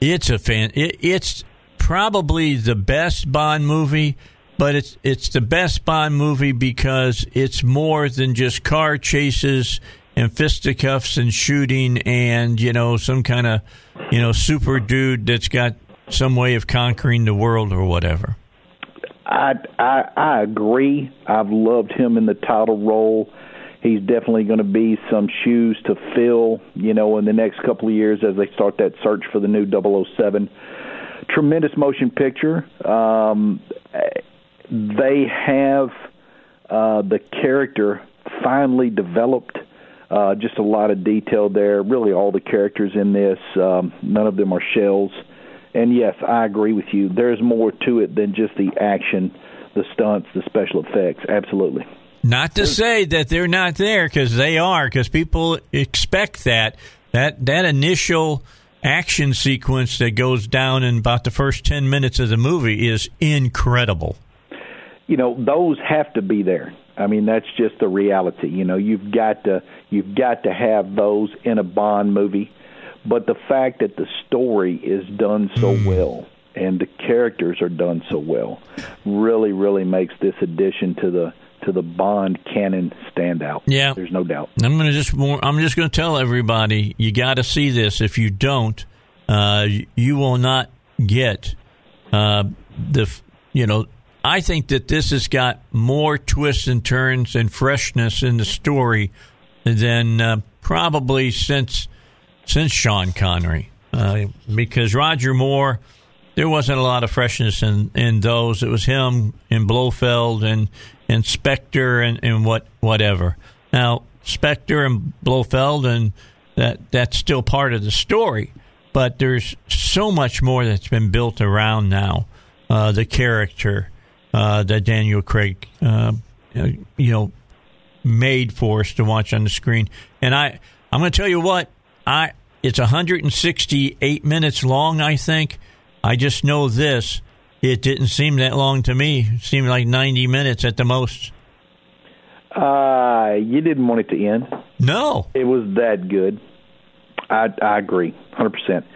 Speaker 1: it's a fan. It, it's probably the best Bond movie, but it's it's the best Bond movie because it's more than just car chases and fisticuffs and shooting and you know some kind of you know super dude that's got some way of conquering the world or whatever.
Speaker 4: I I, I agree. I've loved him in the title role. He's definitely going to be some shoes to fill, you know, in the next couple of years as they start that search for the new 007. Tremendous motion picture. Um, they have uh, the character finally developed uh, just a lot of detail there. Really, all the characters in this, um, none of them are shells. And yes, I agree with you. There's more to it than just the action, the stunts, the special effects. Absolutely.
Speaker 1: Not to say that they're not there because they are, because people expect that that that initial action sequence that goes down in about the first ten minutes of the movie is incredible.
Speaker 4: You know, those have to be there. I mean, that's just the reality. You know, you've got to you've got to have those in a Bond movie. But the fact that the story is done so mm. well and the characters are done so well really, really makes this addition to the to the Bond canon stand out.
Speaker 1: Yeah,
Speaker 4: there's no doubt.
Speaker 1: I'm going to just I'm just to tell everybody you got to see this. If you don't, uh, you will not get uh, the you know I think that this has got more twists and turns and freshness in the story than uh, probably since since Sean Connery, uh, because Roger Moore, there wasn't a lot of freshness in, in those. It was him and Blofeld and and Spectre and, and what whatever. Now Spectre and Blofeld and that that's still part of the story, but there's so much more that's been built around now. Uh, the character uh, that Daniel Craig, uh, you know, made for us to watch on the screen. And I, I'm going to tell you what, I it's 168 minutes long. I think. I just know this. It didn't seem that long to me. It seemed like 90 minutes at the most.
Speaker 4: Uh, you didn't want it to end.
Speaker 1: No,
Speaker 4: it was that good. I I agree, 100. percent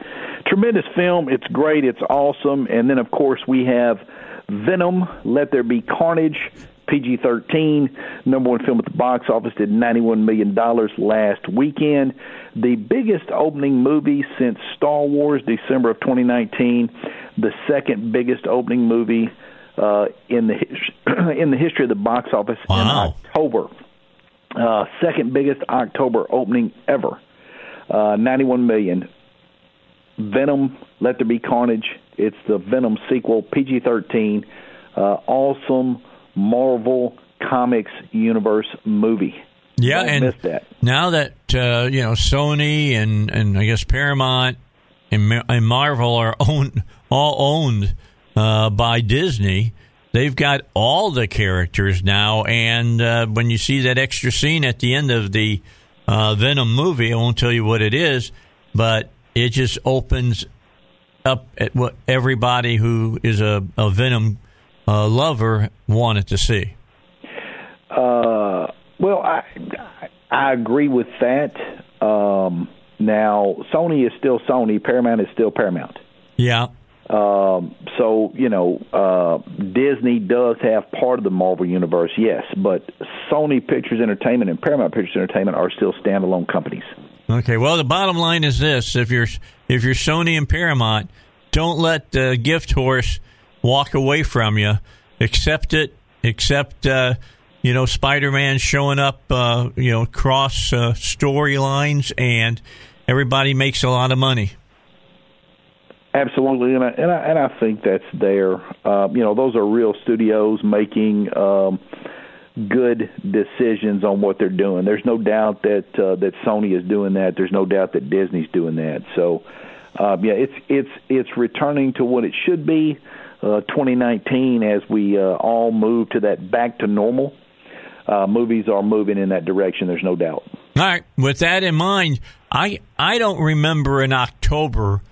Speaker 4: Tremendous film. It's great. It's awesome. And then of course we have Venom, Let There Be Carnage, PG 13, number one film at the box office, did $91 million last weekend. The biggest opening movie since Star Wars, December of 2019. The second biggest opening movie uh, in the [clears throat] in the history of the box office
Speaker 1: wow.
Speaker 4: in October. Uh, second biggest October opening ever. Uh, 91 million. Venom, Let There Be Carnage. It's the Venom sequel, PG 13. Uh, awesome Marvel Comics universe movie.
Speaker 1: Yeah,
Speaker 4: Don't
Speaker 1: and
Speaker 4: that.
Speaker 1: now that uh, you know Sony and and I guess Paramount and, Marvel are [laughs] all owned uh, by Disney, they've got all the characters now, and uh, when you see that extra scene at the end of the uh, Venom movie, I won't tell you what it is, but it just opens up at what everybody who is a, a Venom uh, lover wanted to see.
Speaker 4: Uh, well, I I agree with that. Um, now, Sony is still Sony. Paramount is still Paramount.
Speaker 1: Yeah.
Speaker 4: Um, so you know, uh, Disney does have part of the Marvel universe, yes, but Sony Pictures Entertainment and Paramount Pictures Entertainment are still standalone companies.
Speaker 1: Okay. Well, the bottom line is this: if you're if you're Sony and Paramount, don't let the gift horse walk away from you. Accept it. Accept. Uh, you know, Spider-Man showing up, uh, you know, cross uh, storylines, and everybody makes a lot of money.
Speaker 4: Absolutely, and I and I, and I think that's there. Uh, you know, those are real studios making um, good decisions on what they're doing. There's no doubt that uh, that Sony is doing that. There's no doubt that Disney's doing that. So, uh, yeah, it's it's it's returning to what it should be. Uh, 2019, as we uh, all move to that back to normal, uh, movies are moving in that direction. There's no doubt.
Speaker 1: All right. With that in mind, I I don't remember an October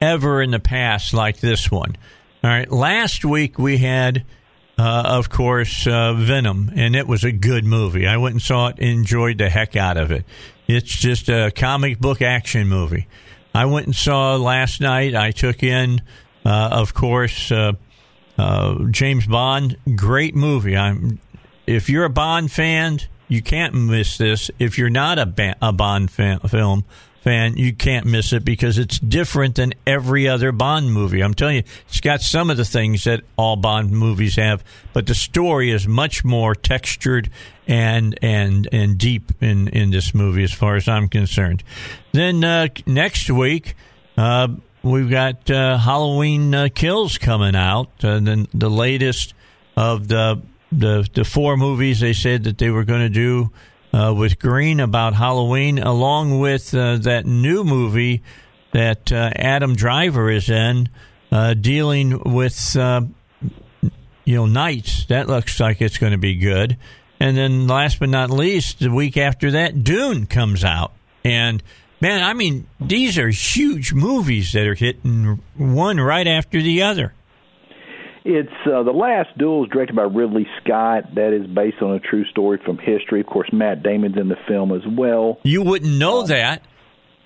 Speaker 1: ever in the past like this one. All right, last week we had, uh, of course, uh, Venom, and it was a good movie. I went and saw it, enjoyed the heck out of it. It's just a comic book action movie. I went and saw last night. I took in, uh, of course, uh, uh, James Bond. Great movie. I'm. If you're a Bond fan, you can't miss this. If you're not a, ba- a Bond fan, film fan, you can't miss it because it's different than every other Bond movie. I'm telling you, it's got some of the things that all Bond movies have, but the story is much more textured and and and deep in in this movie, as far as I'm concerned. Then uh, next week. Uh, we've got uh, Halloween uh, Kills coming out, and then the latest of the the the four movies they said that they were going to do uh, with Green about Halloween, along with uh, that new movie that uh, Adam Driver is in, uh, dealing with uh, you know knights. That looks like it's going to be good. And then, last but not least, the week after that, Dune comes out, and man, I mean, these are huge movies that are hitting one right after the other.
Speaker 4: It's uh, the last duel is directed by Ridley Scott. That is based on a true story from history. Of course, Matt Damon's in the film as well.
Speaker 1: You wouldn't know that.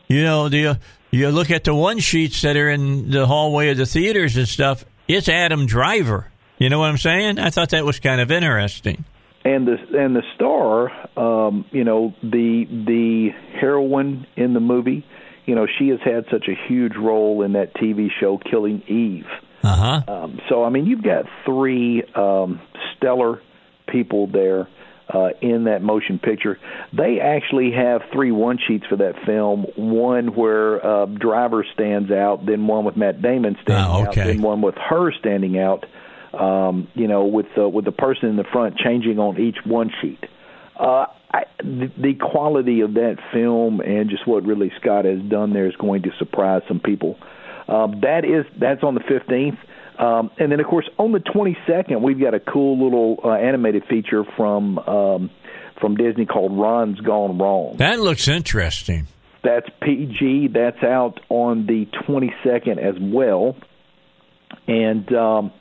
Speaker 1: You know, the you look at the one sheets that are in the hallway of the theaters and stuff. It's Adam Driver. You know what I'm saying? I thought that was kind of interesting.
Speaker 4: And the and the star, um, you know, the the heroine in the movie, you know, she has had such a huge role in that TV show Killing Eve.
Speaker 1: Uh huh.
Speaker 4: Um, so I mean, you've got three um, stellar people there uh, in that motion picture. They actually have three one sheets for that film. One where uh, Driver stands out, then one with Matt Damon standing
Speaker 1: Oh, okay.
Speaker 4: out, then one with her standing out. Um, you know, with the with the person in the front changing on each one sheet. Uh, I, the, the quality of that film and just what Ridley Scott has done there is going to surprise some people. Um, that is that's on the fifteenth, um, and then of course on the twenty second we've got a cool little uh, animated feature from um, from Disney called Ron's Gone Wrong.
Speaker 1: That looks interesting.
Speaker 4: That's PG. That's out on the 22nd as well. And um,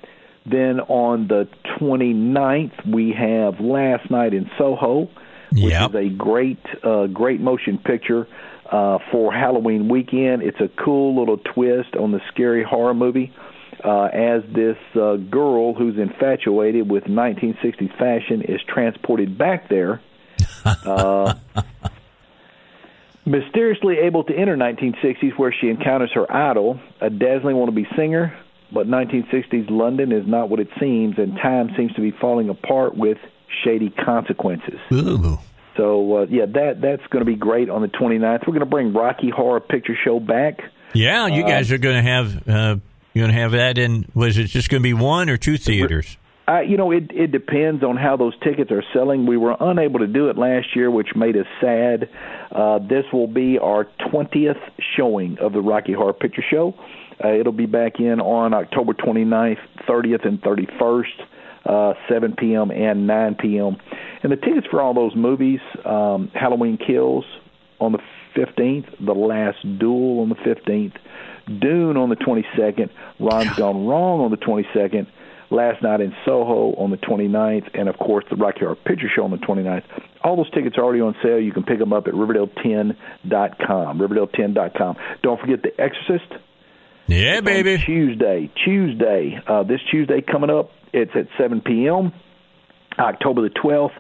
Speaker 4: then on the 29th, we have Last Night in Soho, which
Speaker 1: Yep.
Speaker 4: is a great, uh, great motion picture uh, for Halloween weekend. It's a cool little twist on the scary horror movie. Uh, as this uh, girl who's infatuated with 1960s fashion is transported back there, [laughs] uh, mysteriously able to enter 1960s where she encounters her idol, a dazzling wannabe singer, but 1960s London is not what it seems, and time seems to be falling apart with shady consequences.
Speaker 1: Ooh.
Speaker 4: So, uh, yeah, that that's going to be great on the 29th. We're going to bring Rocky Horror Picture Show back.
Speaker 1: Yeah, you guys are going to have uh, you're going to have that in. Was it just going to be one or two theaters?
Speaker 4: Uh, you know, it it depends on how those tickets are selling. We were unable to do it last year, which made us sad. Uh, this will be our 20th showing of the Rocky Horror Picture Show. Uh, it'll be back in on October 29th, 30th, and 31st. Uh, 7 p.m. and 9 p.m. And the tickets for all those movies, um, Halloween Kills on the 15th, The Last Duel on the 15th, Dune on the 22nd, Ron's Gone Wrong on the 22nd, Last Night in Soho on the 29th, and of course the Rocky Horror Picture Show on the 29th. All those tickets are already on sale. You can pick them up at Riverdale10.com. Riverdale10.com. Don't forget The Exorcist.
Speaker 1: Yeah, baby.
Speaker 4: Tuesday, Tuesday. Uh, this Tuesday coming up, it's at 7 p.m. October the 12th.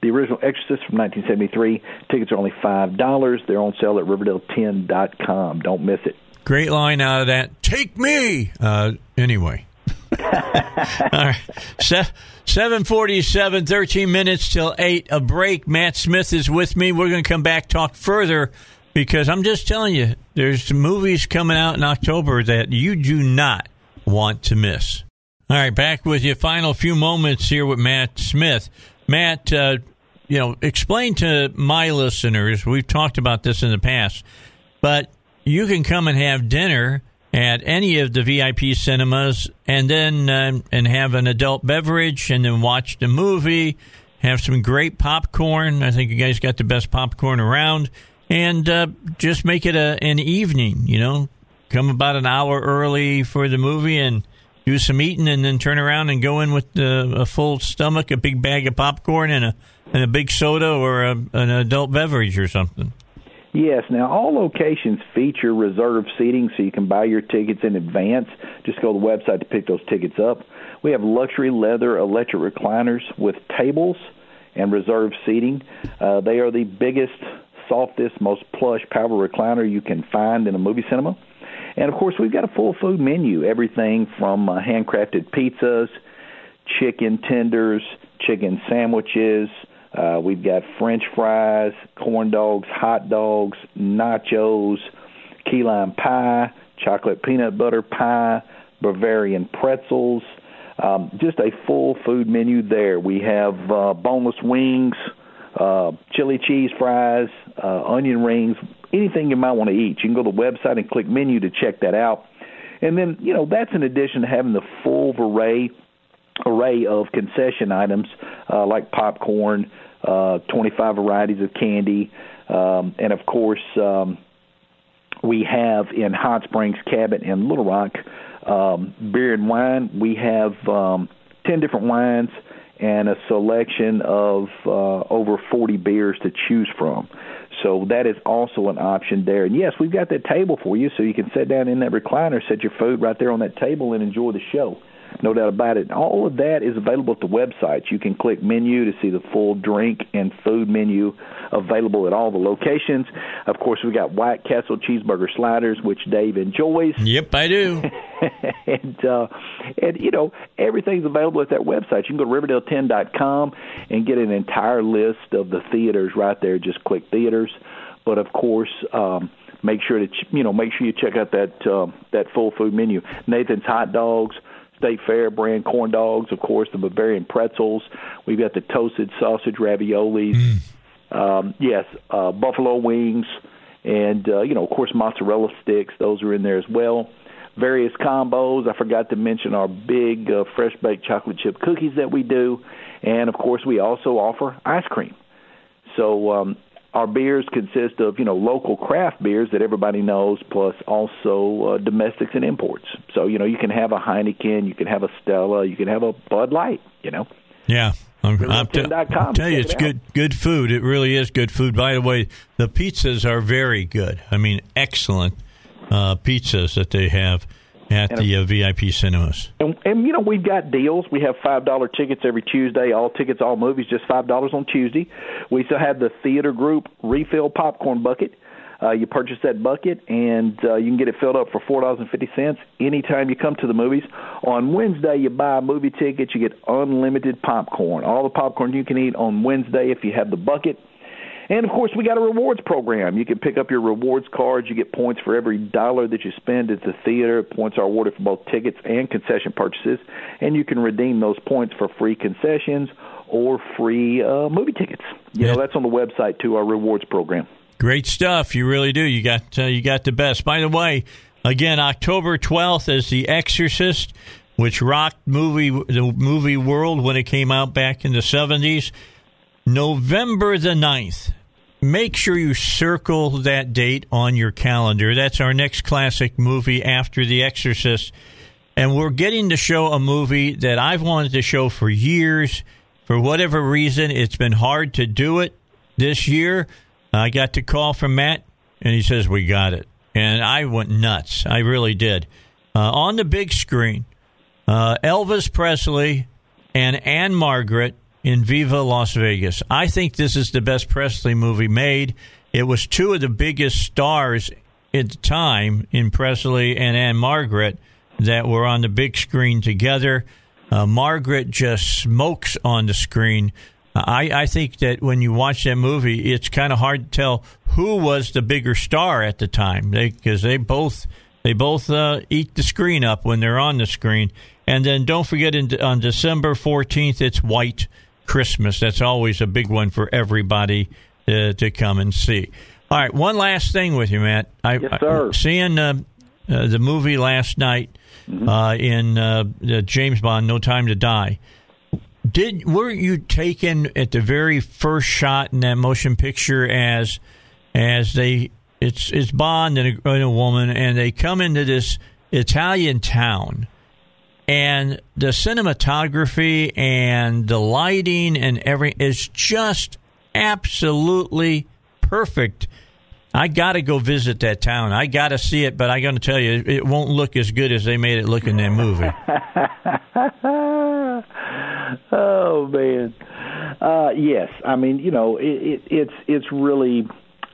Speaker 4: The original Exorcist from 1973. Tickets are only $5. They're on sale at Riverdale10.com. Don't miss it.
Speaker 1: Great line out of that. Take me. Uh, anyway. [laughs] All right. Se- 747, 13 minutes till 8. A break. Matt Smith is with me. We're going to come back, talk further, because I'm just telling you, there's movies coming out in October that you do not want to miss. All right, back with you. Final few moments here with Matt Smith. Matt, uh, you know, explain to my listeners, we've talked about this in the past, but you can come and have dinner at any of the VIP cinemas and then um, and have an adult beverage and then watch the movie, have some great popcorn. I think you guys got the best popcorn around and uh, just make it a, an evening, you know, come about an hour early for the movie and do some eating and then turn around and go in with uh, a full stomach, a big bag of popcorn and a and a big soda or a, an adult beverage or something.
Speaker 4: Yes. Now, all locations feature reserved seating, so you can buy your tickets in advance. Just go to the website to pick those tickets up. We have luxury leather electric recliners with tables and reserved seating. Uh, they are the biggest, softest, most plush power recliner you can find in a movie cinema. And of course, we've got a full food menu everything from uh, handcrafted pizzas, chicken tenders, chicken sandwiches. Uh, we've got French fries, corn dogs, hot dogs, nachos, key lime pie, chocolate peanut butter pie, Bavarian pretzels. Um, just a full food menu there. We have uh, boneless wings, uh, chili cheese fries, uh, onion rings, anything you might want to eat. You can go to the website and click menu to check that out. And then, you know, that's in addition to having the full array array of concession items uh, like popcorn, uh, 25 varieties of candy, um, and of course, um, we have in Hot Springs Cabot in Little Rock um, beer and wine. We have um, 10 different wines and a selection of uh, over 40 beers to choose from. So that is also an option there. And yes, we've got that table for you, so you can sit down in that recliner, set your food right there on that table, and enjoy the show. No doubt about it. And All of that is available at the website. You can click menu to see the full drink and food menu available at all the locations. Of course, we got White Castle cheeseburger sliders, which Dave enjoys.
Speaker 1: Yep, I do. [laughs]
Speaker 4: and uh, and you know everything's available at that website. You can go to Riverdale10.com and get an entire list of the theaters right there. Just click theaters. But of course. Um, make sure to you know make sure you check out that uh, that full food menu. Nathan's hot dogs, State Fair brand corn dogs, of course, the Bavarian pretzels. We've got the toasted sausage raviolis. Mm. Um, yes, uh, buffalo wings, and uh, you know, of course, mozzarella sticks. Those are in there as well. Various combos. I forgot to mention our big uh, fresh baked chocolate chip cookies that we do, and of course, we also offer ice cream. So um, our beers consist of you know local craft beers that everybody knows, plus also uh, domestics and imports. So you know you can have a Heineken, you can have a Stella, you can have a Bud Light. You know.
Speaker 1: Yeah. I'm, I'm, t- I'm tell you, it's it good good food. It really is good food. By the way, the pizzas are very good. I mean, excellent uh, pizzas that they have at and the uh, VIP cinemas.
Speaker 4: And, and you know we've got deals. We have five dollar tickets every Tuesday. All tickets, all movies, just five dollars on Tuesday. We still have the theater group refill popcorn bucket. Uh, you purchase that bucket, and uh, you can get it filled up for four dollars and fifty cents anytime you come to the movies. On Wednesday, you buy a movie ticket, you get unlimited popcorn. All the popcorn you can eat on Wednesday if you have the bucket. And of course, we got a rewards program. You can pick up your rewards cards. You get points for every dollar that you spend at the theater. Points are awarded for both tickets and concession purchases. And you can redeem those points for free concessions or free uh, movie tickets. You yeah. know, that's on the website too, our rewards program.
Speaker 1: Great stuff. You really do. You got uh, you got the best. By the way, again, October 12th is The Exorcist. which rocked movie the movie world when it came out back in the 70s. November the 9th. Make sure you circle that date on your calendar. That's our next classic movie after The Exorcist. And we're getting to show a movie that I've wanted to show for years. For whatever reason, it's been hard to do it this year. I got the call from Matt, and he says, We got it. And I went nuts. I really did. Uh, on the big screen, uh, Elvis Presley and Ann-Margret in Viva Las Vegas. I think this is the best Presley movie made. It was two of the biggest stars at the time in Presley and Ann-Margret that were on the big screen together. Uh, Margaret just smokes on the screen. I, I think that when you watch that movie, it's kind of hard to tell who was the bigger star at the time because they, they, both they both uh, eat the screen up when they're on the screen. And then don't forget in, on December fourteenth, it's White Christmas. That's always a big one for everybody uh, to come and see. All right, one last thing with you, Matt.
Speaker 4: I, yes, sir.
Speaker 1: I, seeing uh, uh, the movie last night mm-hmm. Uh, in uh, James Bond, No Time to Die. Did were you taken at the very first shot in that motion picture as as they it's it's Bond and a, and a woman and they come into this Italian town and the cinematography and the lighting and every is just absolutely perfect. I got to go visit that town. I got to see it, but I got to tell you, it won't look as good as they made it look in that movie. [laughs]
Speaker 4: oh man, uh, yes. I mean, you know, it, it, it's it's really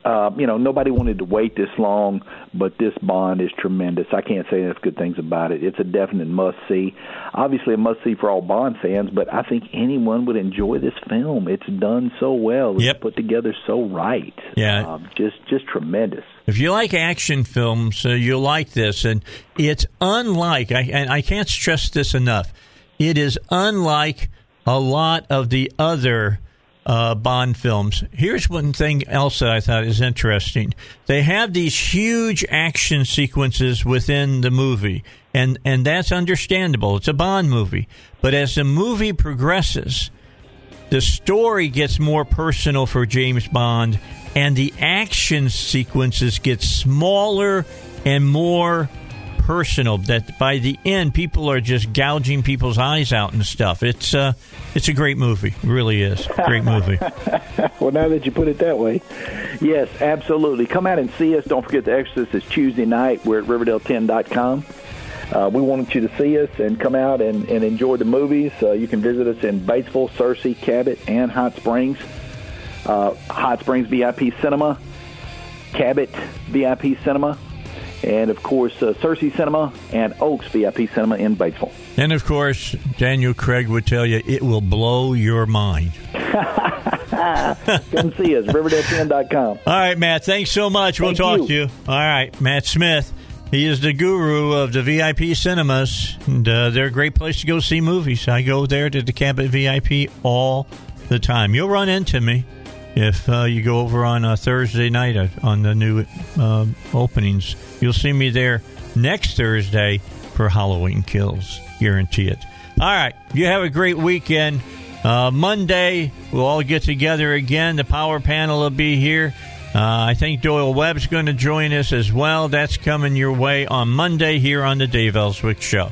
Speaker 4: uh, you know, nobody wanted to wait this long, but this Bond is tremendous. I can't say enough good things about it. It's a definite must see. Obviously, a must see for all Bond fans, but I think anyone would enjoy this film. It's done so well. It's
Speaker 1: yep.
Speaker 4: put together so right.
Speaker 1: Yeah,
Speaker 4: um, just just tremendous.
Speaker 1: If you like action films, uh, you'll like this, and it's unlike. I, and I can't stress this enough. It is unlike a lot of the other uh, Bond films. Here's one thing else that I thought is interesting. They have these huge action sequences within the movie, and, and that's understandable. It's a Bond movie. But as the movie progresses, the story gets more personal for James Bond, and the action sequences get smaller and more personal that by the end people are just gouging people's eyes out and stuff. It's uh, it's a great movie, it really is. Great movie. [laughs]
Speaker 4: well, now that you put it that way, yes, absolutely. Come out and see us. Don't forget the Exorcist is Tuesday night. We're at Riverdale10.com. Uh, we wanted you to see us and come out and, and enjoy the movies. Uh, you can visit us in Batesville, Searcy, Cabot, and Hot Springs. Uh, Hot Springs VIP Cinema, Cabot VIP Cinema, and of course uh, Searcy Cinema and Oaks VIP Cinema in Batesville.
Speaker 1: And of course, Daniel Craig would tell you it will blow your mind. [laughs]
Speaker 4: Come see us, riverdale10.com.
Speaker 1: All right, Matt, thanks so much. We'll
Speaker 4: Thank
Speaker 1: talk
Speaker 4: you.
Speaker 1: to you. All right, Matt Smith. He is the guru of the VIP cinemas, and uh, they're a great place to go see movies. I go there to the Cabot VIP all the time. You'll run into me if uh, you go over on a Thursday night uh, on the new uh, openings. You'll see me there next Thursday for Halloween Kills. Guarantee it. All right. You have a great weekend. Uh, Monday, we'll all get together again. The power panel will be here. Uh, I think Doyle Webb's going to join us as well. That's coming your way on Monday here on the Dave Elswick Show.